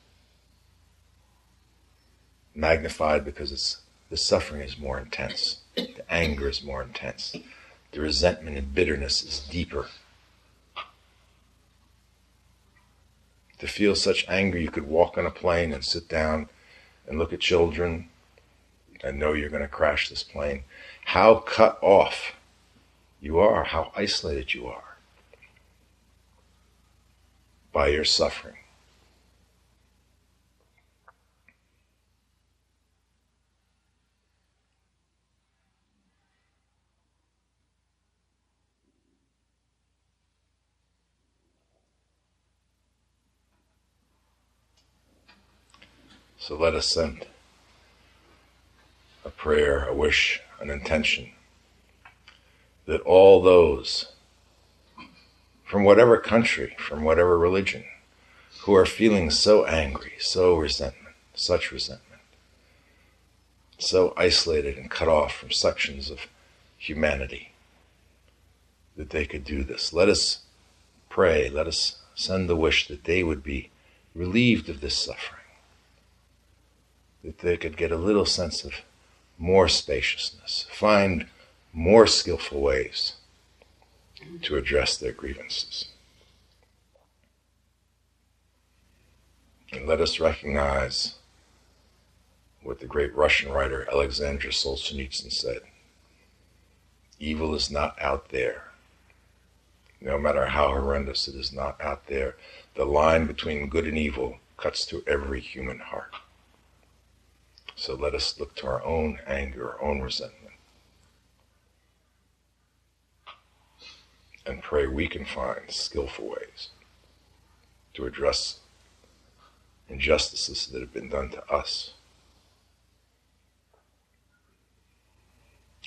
Magnified because the suffering is more intense, the anger is more intense, the resentment and bitterness is deeper. To feel such anger, you could walk on a plane and sit down and look at children and know you're going to crash this plane. How cut off you are, how isolated you are by your suffering. So let us send a prayer, a wish, an intention that all those from whatever country, from whatever religion, who are feeling so angry, so resentment, such resentment, so isolated and cut off from sections of humanity, that they could do this. Let us pray, let us send the wish that they would be relieved of this suffering, that they could get a little sense of more spaciousness, find more skillful ways to address their grievances. And let us recognize what the great Russian writer Alexander Solzhenitsyn said evil is not out there. No matter how horrendous it is not out there, the line between good and evil cuts through every human heart. So let us look to our own anger, our own resentment and pray we can find skillful ways to address injustices that have been done to us.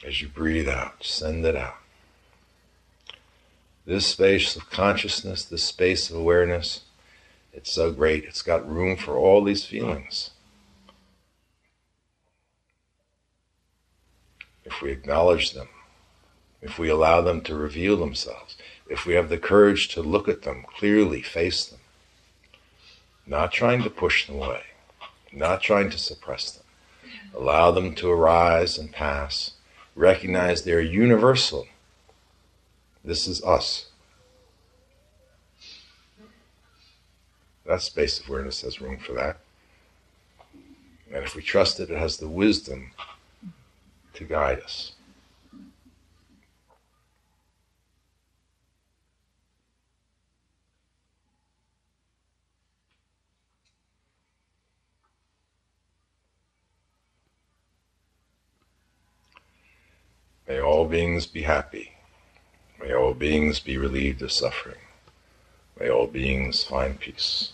As you breathe out, send it out. This space of consciousness, this space of awareness, it's so great. It's got room for all these feelings. If we acknowledge them, if we allow them to reveal themselves, if we have the courage to look at them clearly, face them, not trying to push them away, not trying to suppress them, allow them to arise and pass, recognize they're universal. This is us. That space of awareness has room for that. And if we trust it, it has the wisdom to guide us. May all beings be happy. May all beings be relieved of suffering. May all beings find peace.